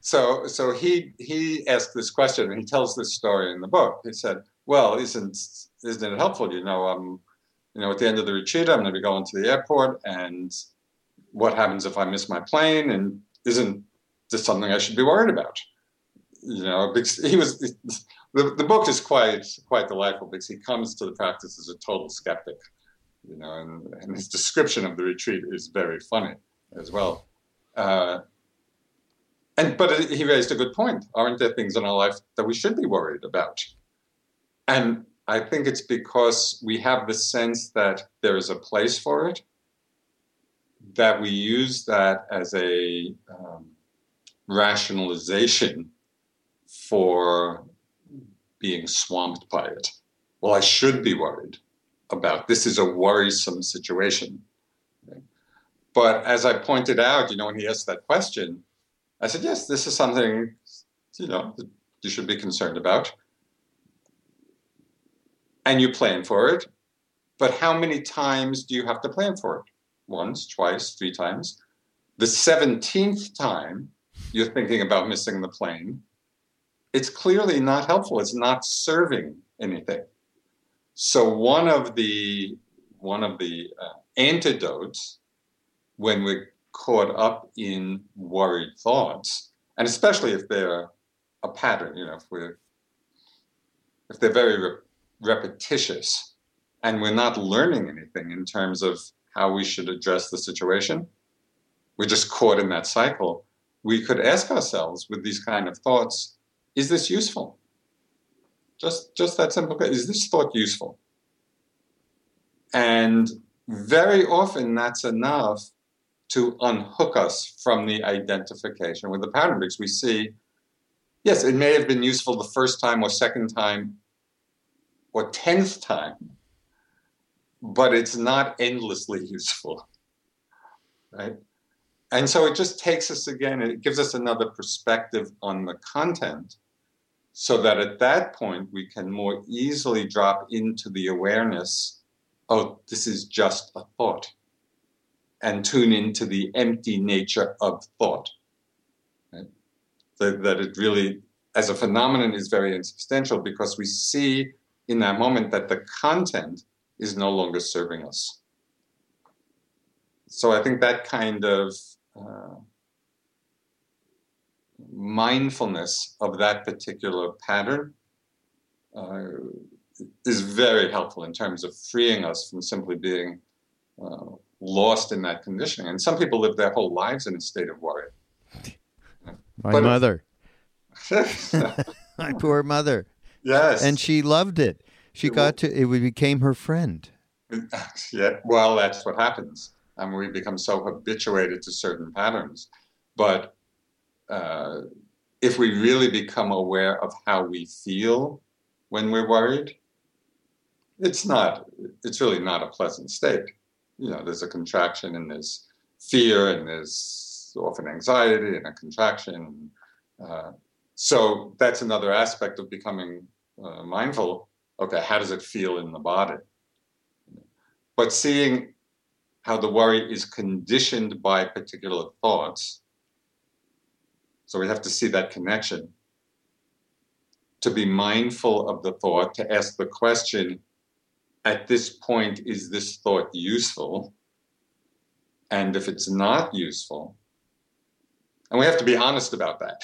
So, so he he asked this question, and he tells this story in the book. He said, "Well, isn't isn't it helpful? You know, I'm, you know, at the end of the retreat, I'm going to be going to the airport, and what happens if I miss my plane? And isn't this something I should be worried about? You know, because he was the, the book is quite quite delightful because he comes to the practice as a total skeptic, you know, and, and his description of the retreat is very funny as well. Uh, and but he raised a good point. Aren't there things in our life that we should be worried about? And I think it's because we have the sense that there is a place for it, that we use that as a um, rationalization for being swamped by it. Well, I should be worried about this is a worrisome situation. But as I pointed out, you know, when he asked that question, I said, yes, this is something, you know, you should be concerned about. And you plan for it. But how many times do you have to plan for it? once, twice, three times. The 17th time you're thinking about missing the plane, it's clearly not helpful. It's not serving anything. So one of the one of the uh, antidotes when we're caught up in worried thoughts, and especially if they're a pattern, you know, if we're if they're very re- repetitious and we're not learning anything in terms of how we should address the situation. We're just caught in that cycle. We could ask ourselves with these kind of thoughts, is this useful? Just, just that simple. Is this thought useful? And very often that's enough to unhook us from the identification with the pattern because we see, yes, it may have been useful the first time or second time or tenth time, but it's not endlessly useful, *laughs* right? And so it just takes us again, it gives us another perspective on the content so that at that point we can more easily drop into the awareness oh, this is just a thought, and tune into the empty nature of thought. Right? That, that it really, as a phenomenon, is very insubstantial because we see in that moment that the content is no longer serving us. So I think that kind of uh, mindfulness of that particular pattern uh, is very helpful in terms of freeing us from simply being uh, lost in that conditioning. And some people live their whole lives in a state of worry. My but mother. *laughs* My poor mother. Yes. And she loved it. She it got will, to it became her friend. *laughs* Yeah, well, that's what happens. I mean, we become so habituated to certain patterns. But uh, if we really become aware of how we feel when we're worried, it's not, it's really not a pleasant state. You know, there's a contraction and there's fear and there's often anxiety and a contraction. Uh, so that's another aspect of becoming uh, mindful. Okay, how does it feel in the body? But seeing how the worry is conditioned by particular thoughts. So we have to see that connection. To be mindful of the thought, to ask the question at this point, is this thought useful? And if it's not useful, and we have to be honest about that.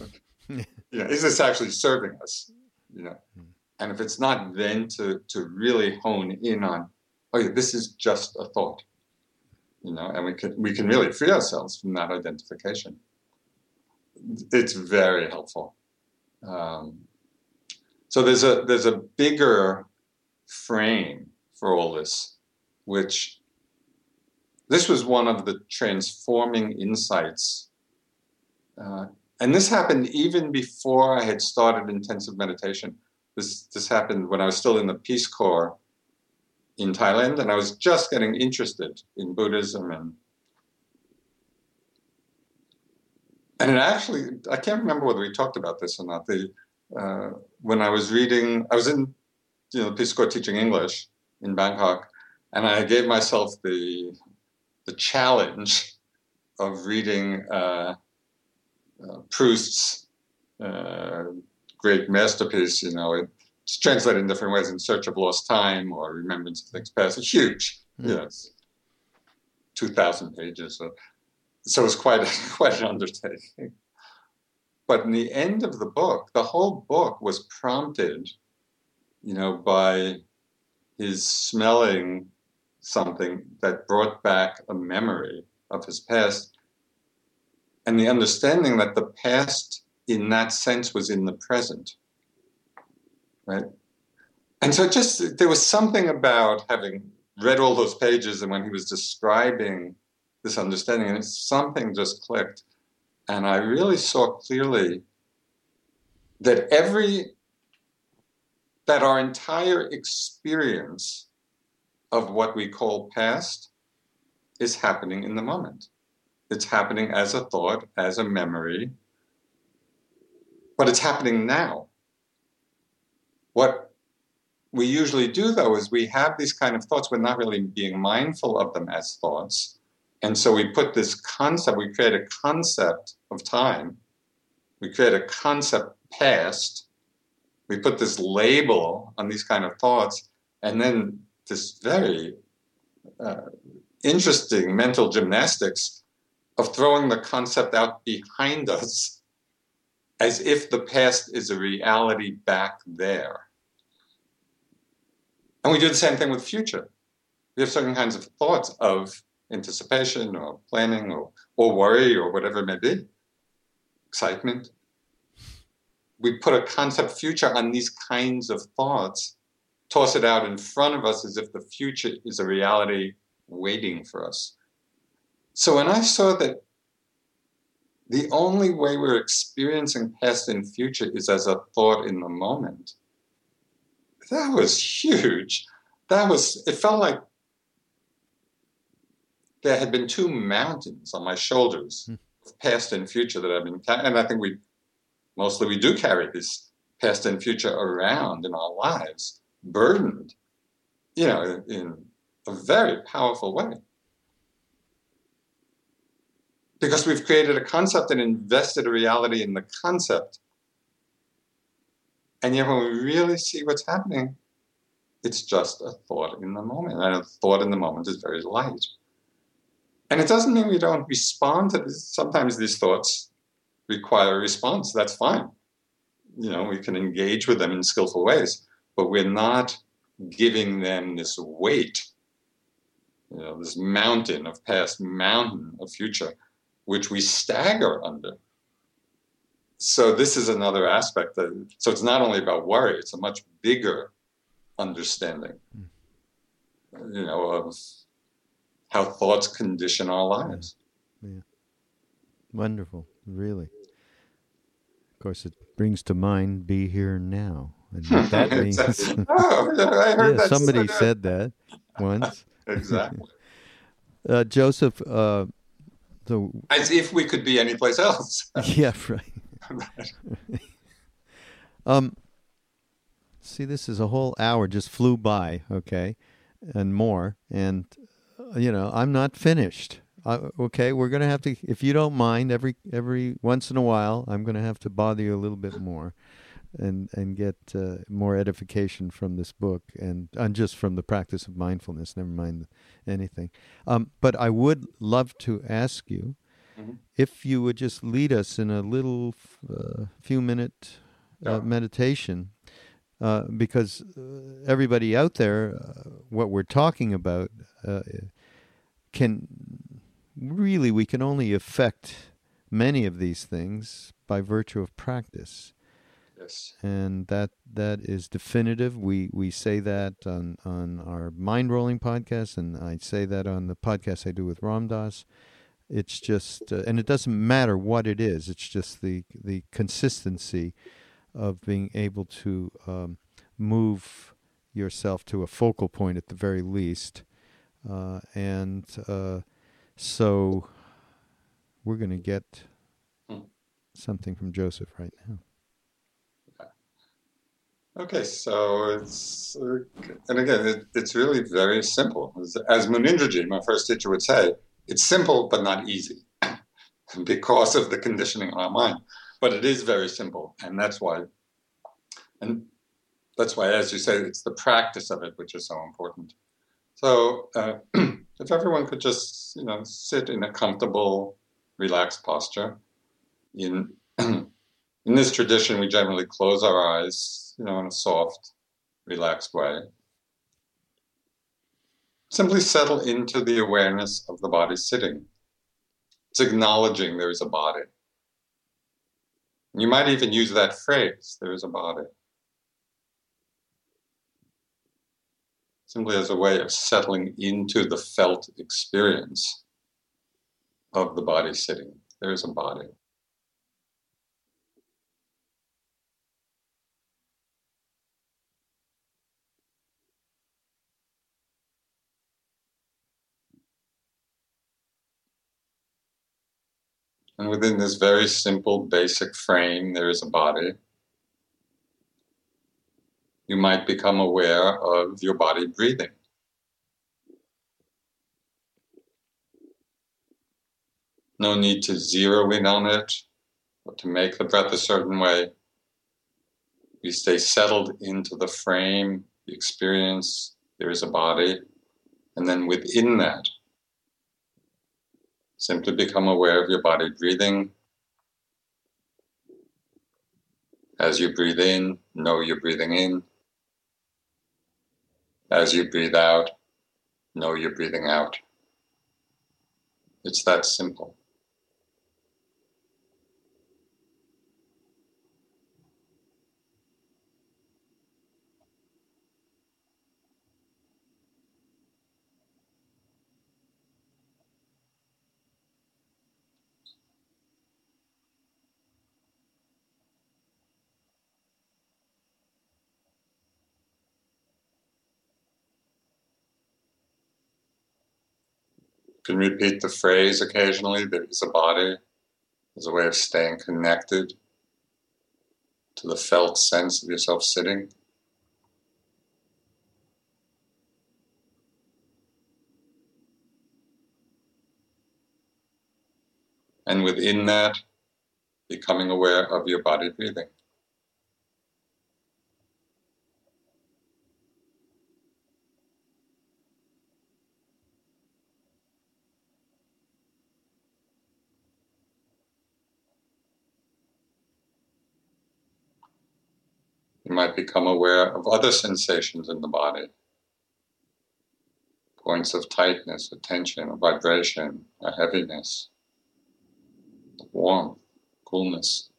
*laughs* you know, is this actually serving us? You know, hmm. and if it's not, then to to really hone in on, oh, yeah, this is just a thought. You know, and we can we can really free ourselves from that identification. It's very helpful. Um, so there's a there's a bigger frame for all this, which this was one of the transforming insights. Uh, and this happened even before I had started intensive meditation. This, this happened when I was still in the Peace Corps in Thailand, and I was just getting interested in Buddhism and and it actually I can't remember whether we talked about this or not. The uh, when I was reading, I was in you know, Peace Corps teaching English in Bangkok, and I gave myself the the challenge of reading uh, uh, Proust's uh, great masterpiece. You know, it's translated in different ways: "In Search of Lost Time" or "Remembrance of Things Past." It's huge. Mm. Yes, two thousand pages. So, so it's quite *laughs* quite an undertaking. But in the end of the book, the whole book was prompted you know, by his smelling something that brought back a memory of his past and the understanding that the past in that sense was in the present right and so just there was something about having read all those pages and when he was describing this understanding and something just clicked and i really saw clearly that every that our entire experience of what we call past is happening in the moment. It's happening as a thought, as a memory, but it's happening now. What we usually do, though, is we have these kind of thoughts, we're not really being mindful of them as thoughts. And so we put this concept, we create a concept of time, we create a concept past, we put this label on these kind of thoughts, and then this very uh, interesting mental gymnastics of throwing the concept out behind *laughs* us as if the past is a reality back there. And we do the same thing with future. We have certain kinds of thoughts of anticipation or planning or, or worry or whatever it may be, excitement we put a concept future on these kinds of thoughts, toss it out in front of us as if the future is a reality waiting for us. So when I saw that the only way we're experiencing past and future is as a thought in the moment, that was huge. That was, it felt like there had been two mountains on my shoulders, hmm. past and future that I've been, carrying. and I think we mostly we do carry this past and future around in our lives, burdened, you know, in a very powerful way. Because we've created a concept and invested a reality in the concept. And yet, when we really see what's happening, it's just a thought in the moment. And a thought in the moment is very light. And it doesn't mean we don't respond to this. Sometimes these thoughts require a response. That's fine. You know, we can engage with them in skillful ways, but we're not giving them this weight, you know, this mountain of past, mountain of future, which we stagger under. So this is another aspect that so it's not only about worry, it's a much bigger understanding, hmm. you know, of how thoughts condition our lives. Yeah. Wonderful, really. Of course, it brings to mind "be here now," and that *laughs* means. *laughs* oh, I heard yeah, that somebody said. said that once. *laughs* exactly. Uh, Joseph, uh, the As if we could be anyplace else. yeah, right. um, see, this is a whole hour just flew by, okay, and more, and you know, I'm not finished. Uh, okay, we're gonna have to, if you don't mind, every every once in a while, I'm gonna have to bother you a little bit more, and and get uh, more edification from this book, and and just from the practice of mindfulness. Never mind anything. Um, but I would love to ask you Mhm. if you would just lead us in a little uh, few minute uh, Yeah. meditation, uh, because uh, everybody out there, uh, what we're talking about, uh, can really we can only affect many of these things by virtue of practice Yes. and that that is definitive. We we say that on on our Mindrolling podcast, and I say that on the podcast I do with Ram Dass. It's just, uh, and it doesn't matter what it is. It's just the the consistency of being able to um, move yourself to a focal point at the very least, uh, and uh, so we're going to get Hmm. something from Joseph right now. Okay, so it's, and again, it, it's really very simple. As, as Munindraji, my first teacher, would say, it's simple but not easy *laughs* because of the conditioning on our mind. But it is very simple, and that's why, and that's why, as you say, it's the practice of it which is so important. So, uh, *clears throat* if everyone could just, you know, sit in a comfortable, relaxed posture. In *clears throat* in this tradition, we generally close our eyes, you know, in a soft, relaxed way. Simply settle into the awareness of the body sitting. It's acknowledging there is a body. You might even use that phrase, there is a body. Simply as a way of settling into the felt experience of the body sitting. There is a body. And within this very simple, basic frame, there is a body. You might become aware of your body breathing. No need to zero in on it or to make the breath a certain way. You stay settled into the frame, the experience, there is a body, and then within that, Simply become aware of your body breathing. As you breathe in, know you're breathing in. As you breathe out, know you're breathing out. It's that simple. Can repeat the phrase occasionally there is a body as a way of staying connected to the felt sense of yourself sitting. And within that, becoming aware of your body breathing. You might become aware of other sensations in the body points of tightness, a tension, a vibration, a heaviness, warmth, coolness.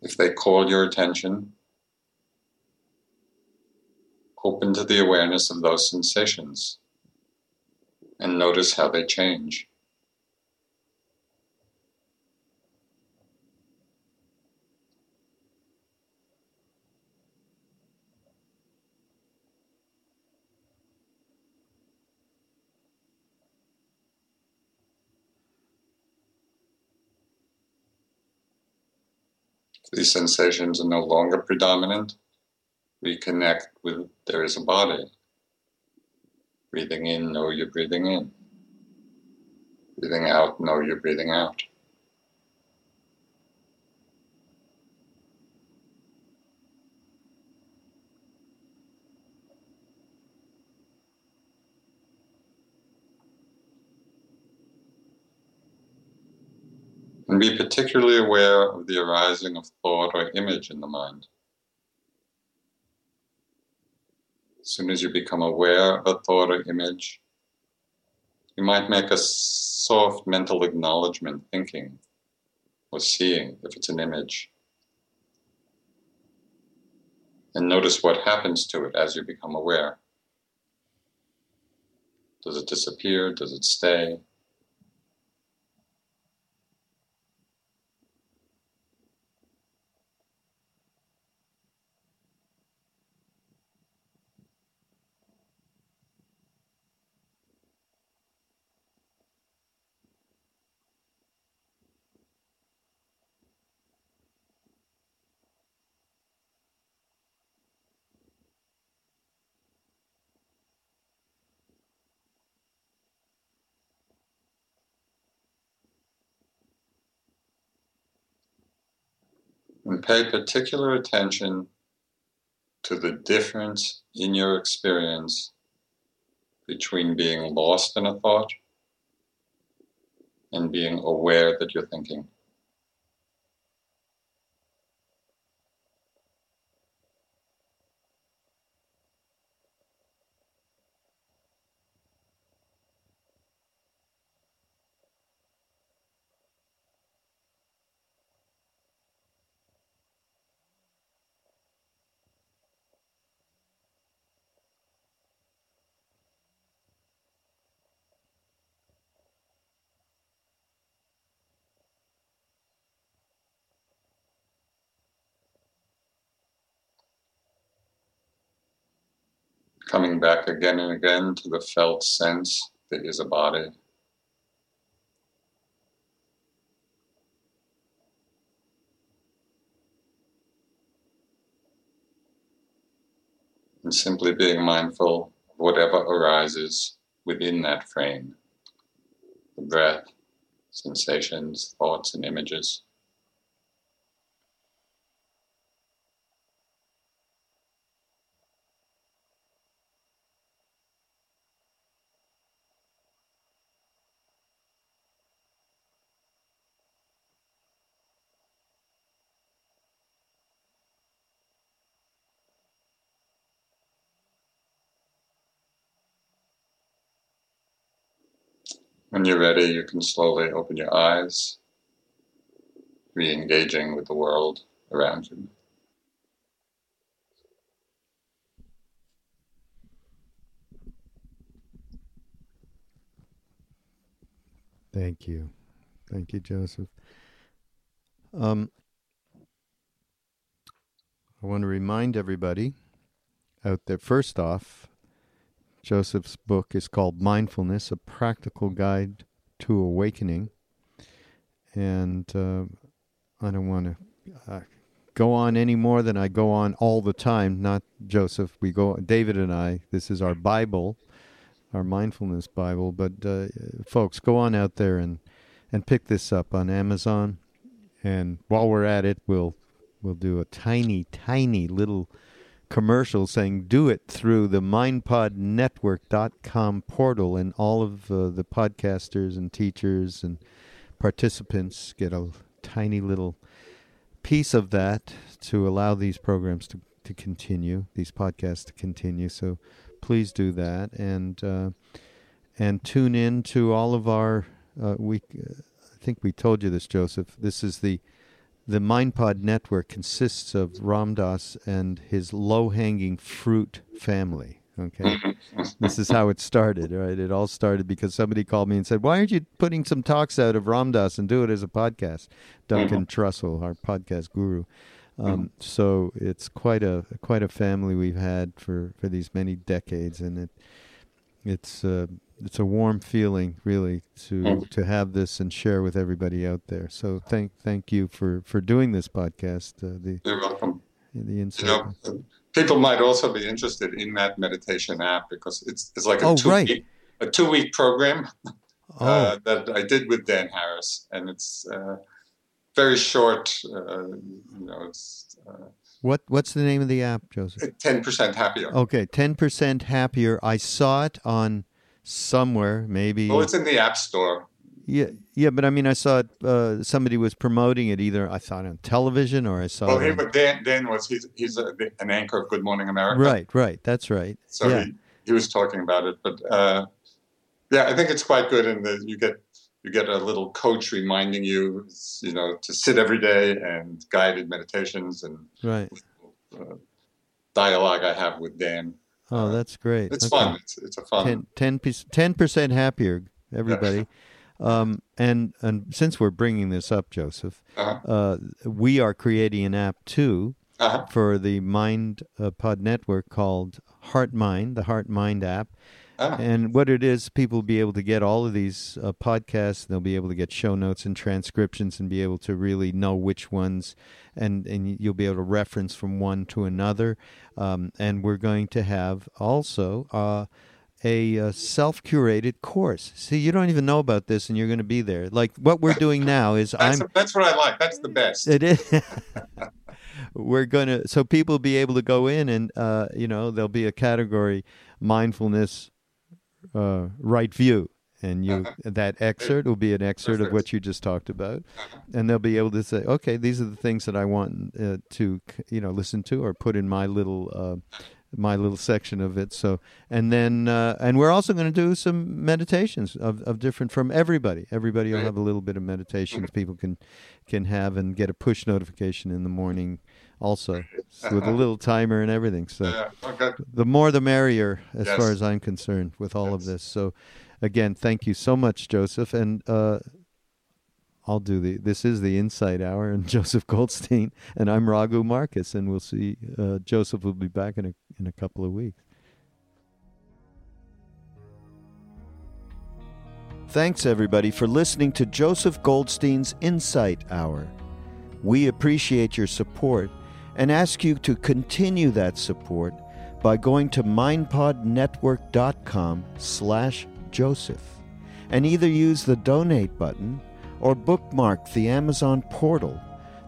If they call your attention, open to the awareness of those sensations and notice how they change. These sensations are no longer predominant, we connect with there is a body. Breathing in, know you're breathing in. Breathing out, know you're breathing out. And be particularly aware of the arising of thought or image in the mind. As soon as you become aware of a thought or image, you might make a soft mental acknowledgement, thinking or seeing if it's an image. And notice what happens to it as you become aware. Does it disappear? Does it stay? and pay particular attention to the difference in your experience between being lost in a thought and being aware that you're thinking. Coming back again and again to the felt sense that is a body. And simply being mindful of whatever arises within that frame the breath, sensations, thoughts, and images. When you're ready, you can slowly open your eyes, re engaging with the world around you. Thank you. Thank you, Joseph. Um, I want to remind everybody out there, first off, Joseph's book is called Mindfulness, a practical guide to awakening. And uh, I don't want to uh, go on any more than I go on all the time. Not Joseph. We go, David and I. This is our Bible, our mindfulness Bible. But uh, folks, go on out there and and pick this up on Amazon. And while we're at it, we'll we'll do a tiny, tiny little commercial saying do it through the mindpodnetwork.com portal and all of uh, the podcasters and teachers and participants get a tiny little piece of that to allow these programs to, to continue, these podcasts to continue. So please do that and uh, and tune in to all of our. Uh, we, I think we told you this, Joseph. This is the the MindPod network consists of Ram Dass and his low-hanging fruit family. Okay, mm-hmm. this is how it started. Right, it all started because somebody called me and said, "Why aren't you putting some talks out of Ram Dass and do it as a podcast?" Duncan mm-hmm. Trussell, our podcast guru. Um, mm-hmm. so it's quite a quite a family we've had for, for these many decades, and it it's uh, it's a warm feeling really to to have this and share with everybody out there. So thank thank you for, for doing this podcast. Uh, the You're welcome. the insight. You know, people might also be interested in that meditation app because it's it's like a Oh, two right. week a two week program oh, uh, that I did with Dan Harris, and it's uh, very short. Uh, you know, it's what what's the name of the app, Joseph? ten percent happier. Okay, ten percent happier. I saw it on somewhere, maybe. Well, it's in the App Store. Yeah, yeah, but I mean, I saw it. Uh, somebody was promoting it either. I saw it on television or I saw Well, it. he, but Dan, Dan was he's he's a, an anchor of Good Morning America. right, right. That's right. So yeah. he, he was talking about it, but uh, yeah, I think it's quite good and you get you get a little coach reminding you, you know, to sit every day and guided meditations and Right. uh, dialogue I have with Dan. Oh, that's great. It's Okay. fun. It's it's a fun. 10 10 percent happier, everybody. *laughs* Um, and and since we're bringing this up, Joseph, Uh-huh. uh, we are creating an app too Uh-huh. for the Mind uh, Pod Network called Heart Mind, the Heart Mind app. Ah. And what it is, people will be able to get all of these uh, podcasts. They'll be able to get show notes and transcriptions, and be able to really know which ones, and and you'll be able to reference from one to another. Um, and we're going to have also uh, a, uh self-curated course. See, you don't even know about this, and you're going to be there. Like what we're doing *laughs* now is That's, I'm. that's what I like. That's the best. It is. *laughs* We're gonna so people will be able to go in and uh, you know there'll be a category mindfulness uh, right view. And you that excerpt will be an excerpt of what you just talked about. And they'll be able to say okay these are the things that I want uh, to you know listen to or put in my little uh, my little section of it. So and then uh, and we're also going to do some meditations of, of different from everybody. Everybody will have a little bit of meditations people can can have and get a push notification in the morning also so *laughs* with a little timer and everything. So Yeah. Okay. the more the merrier as Yes. far as i'm concerned with all of this. So again thank you so much joseph. And uh I'll do the. This is the Insight Hour, and *laughs* Joseph Goldstein, and I'm Raghu Markus, and we'll see. Uh, Joseph will be back in a in a couple of weeks. Thanks everybody for listening to Joseph Goldstein's Insight Hour. We appreciate your support and ask you to continue that support by going to mindpodnetwork.com slash joseph and either use the donate button or bookmark the Amazon portal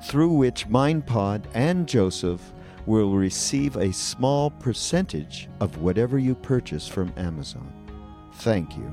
through which MindPod and Joseph will receive a small percentage of whatever you purchase from Amazon. Thank you.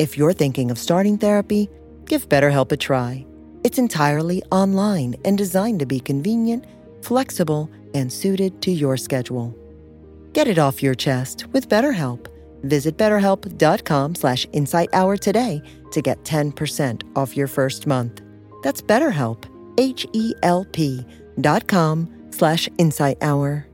If you're thinking of starting therapy, give BetterHelp a try. It's entirely online and designed to be convenient, flexible, and suited to your schedule. Get it off your chest with BetterHelp. Visit betterhelp.com slash insighthour today to get 10% off your first month. That's BetterHelp, H-E-L-P dot com slash insighthour.